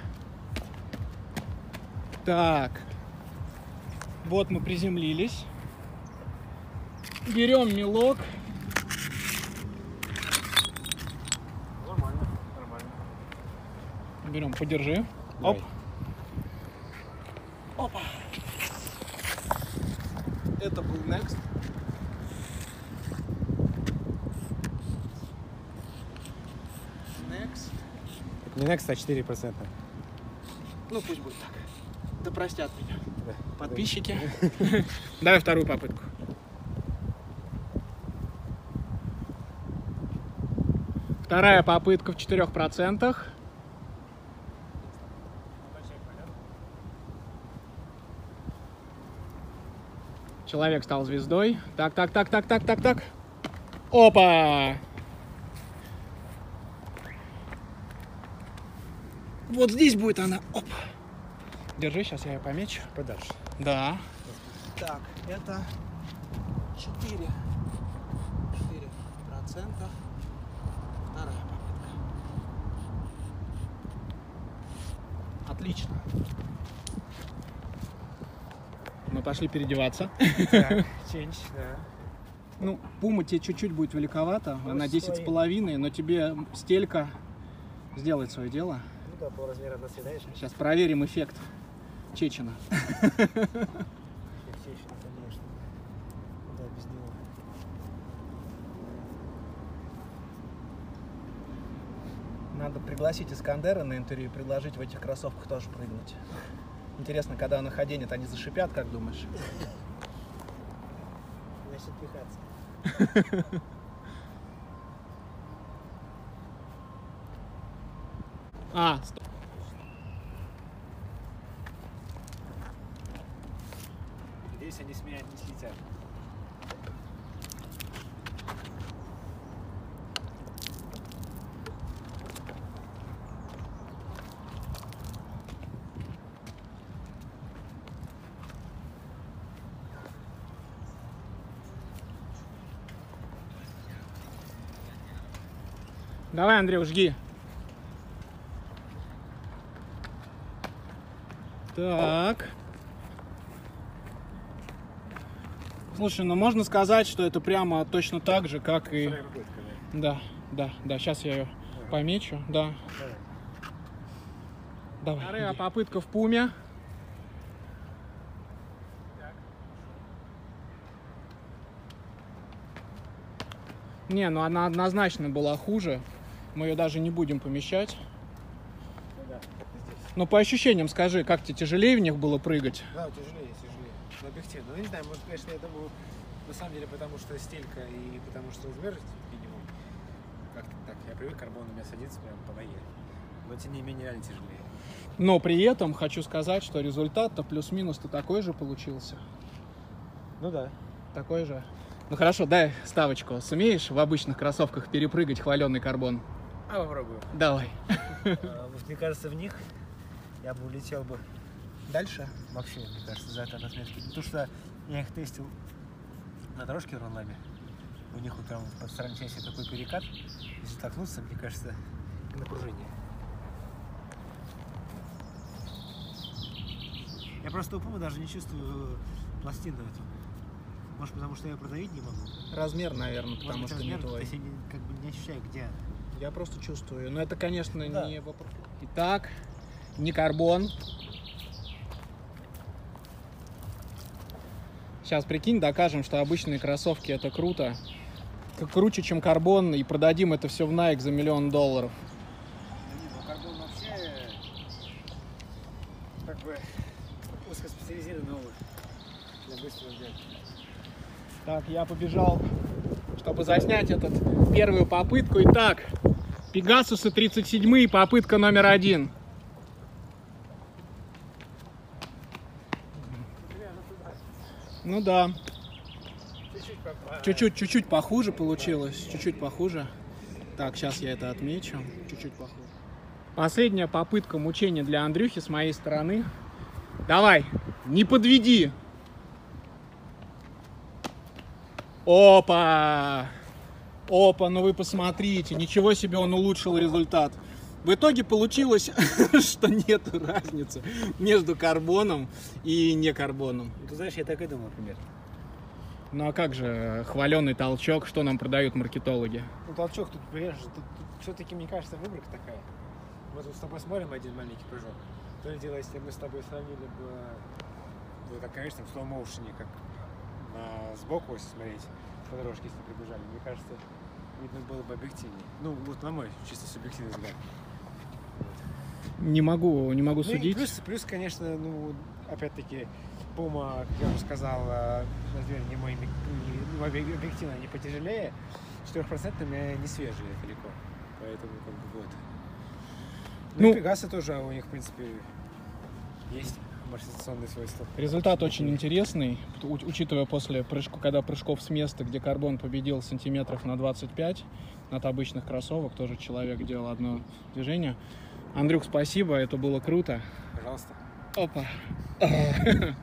Так. Вот мы приземлились. Берем мелок. берем, подержи. Давай. Оп. Опа. Это был next. Next. Не next, а 4 процента. Ну пусть будет так. Да простят меня. Да. Подписчики. Давай вторую попытку. Вторая попытка в четырех процентах. Человек стал звездой. Так, так, так, так, так, так, так. Опа! Вот здесь будет она. Оп. Держи, сейчас я ее помечу. Подальше. Да. Так, это 4. 4 процента. Вторая попытка. Отлично. Пошли переодеваться. Так, change, да. Ну, пума тебе чуть-чуть будет великовато. Ну, Она 10 с половиной, но тебе стелька сделает свое дело. Ну да, по размеру нас съедаешь. Сейчас проверим эффект Чечена. Естественно, конечно. Да, без него. Надо пригласить Искандера на интервью и предложить в этих кроссовках тоже прыгнуть. Интересно, когда он их оденет, они зашипят, как думаешь? Значит, пихаться. А, стоп. Надеюсь, они с меня не слетят. Давай, Андрей, жги. Так. Слушай, ну можно сказать, что это прямо точно так же, как и... Да. Да, да, сейчас я ее помечу, да. Давай. Давай. Вторая попытка в пуме. Не, ну она однозначно была хуже. Мы ее даже не будем помещать. Ну. Но по ощущениям скажи, как тебе тяжелее в них было прыгать? Да, тяжелее, тяжелее. Но объективно. Ну, не знаю, может, конечно, я думаю, на самом деле, потому что стелька и потому что размер минимум. Как-то так. Я привык, карбон у меня садится прям по ноге. Но, тем не менее, реально тяжелее. Но при этом хочу сказать, что результат-то плюс-минус-то такой же получился. Ну да. Такой же. Ну хорошо, дай ставочку. Сумеешь в обычных кроссовках перепрыгать хваленый карбон? А попробую. Давай. А, вот мне кажется, в них я бы улетел бы Дальше? вообще, мне кажется, за это отметки. Потому что я их тестил на дорожке в Ронлабе. У них вот прям под стороной части такой перекат. Если толкнуться, мне кажется, и напряжение. Я просто у Пумы даже не чувствую пластину эту. Может, потому что я продавить не могу. Размер, наверное, Может потому быть, что не размер, то твой. я не- как бы не ощущаю, где. Я просто чувствую. Но это, конечно, Да. не вопрос. Итак, не карбон. Сейчас, прикинь, докажем, что обычные кроссовки это круто. Круче, чем карбон, и продадим это все в Nike за миллион долларов. Ну, карбон вообще как бы узкоспециализированный обувь для быстрого бега. Так, я побежал, чтобы заснять этот первую попытку. Итак, Пегасусы 37 попытка номер один. Ну да. Чуть-чуть, чуть-чуть похуже получилось. Чуть-чуть похуже. Так, сейчас я это отмечу. Чуть-чуть похуже. Последняя попытка мучения для Андрюхи с моей стороны. Давай, не подведи. Опа! Опа, ну вы посмотрите, ничего себе он улучшил результат. В итоге получилось, что нет разницы между карбоном и не карбоном. Ты знаешь, я так и думал, например. Ну а как же хваленый толчок, что нам продают маркетологи? Ну, толчок тут, понимаешь, тут, все-таки, мне кажется, выборка такая. Мы тут с тобой смотрим один маленький прыжок. То ли дело, если мы с тобой сравнили бы, ну, так, конечно, в motion, как на сбоку, если смотреть, по дорожке, если прибежали, мне кажется, видно было бы объективнее. Ну, вот на мой чисто субъективный взгляд. Не могу, не могу Ну судить. плюс, плюс, конечно, ну, опять-таки, Пума, как я уже сказал, э, на зверь не мой, не, объ- объективно не потяжелее, 4% не свежие далеко. Поэтому, как бы, вот. Ну, Ну- и Пегасы тоже у них, в принципе, есть амортизационные свойства. Результат очень интересный, учитывая после прыжка, когда прыжков с места, где карбон победил сантиметров на 25, от обычных кроссовок, тоже человек делал одно движение. Андрюх, спасибо, это было круто. Пожалуйста. Опа.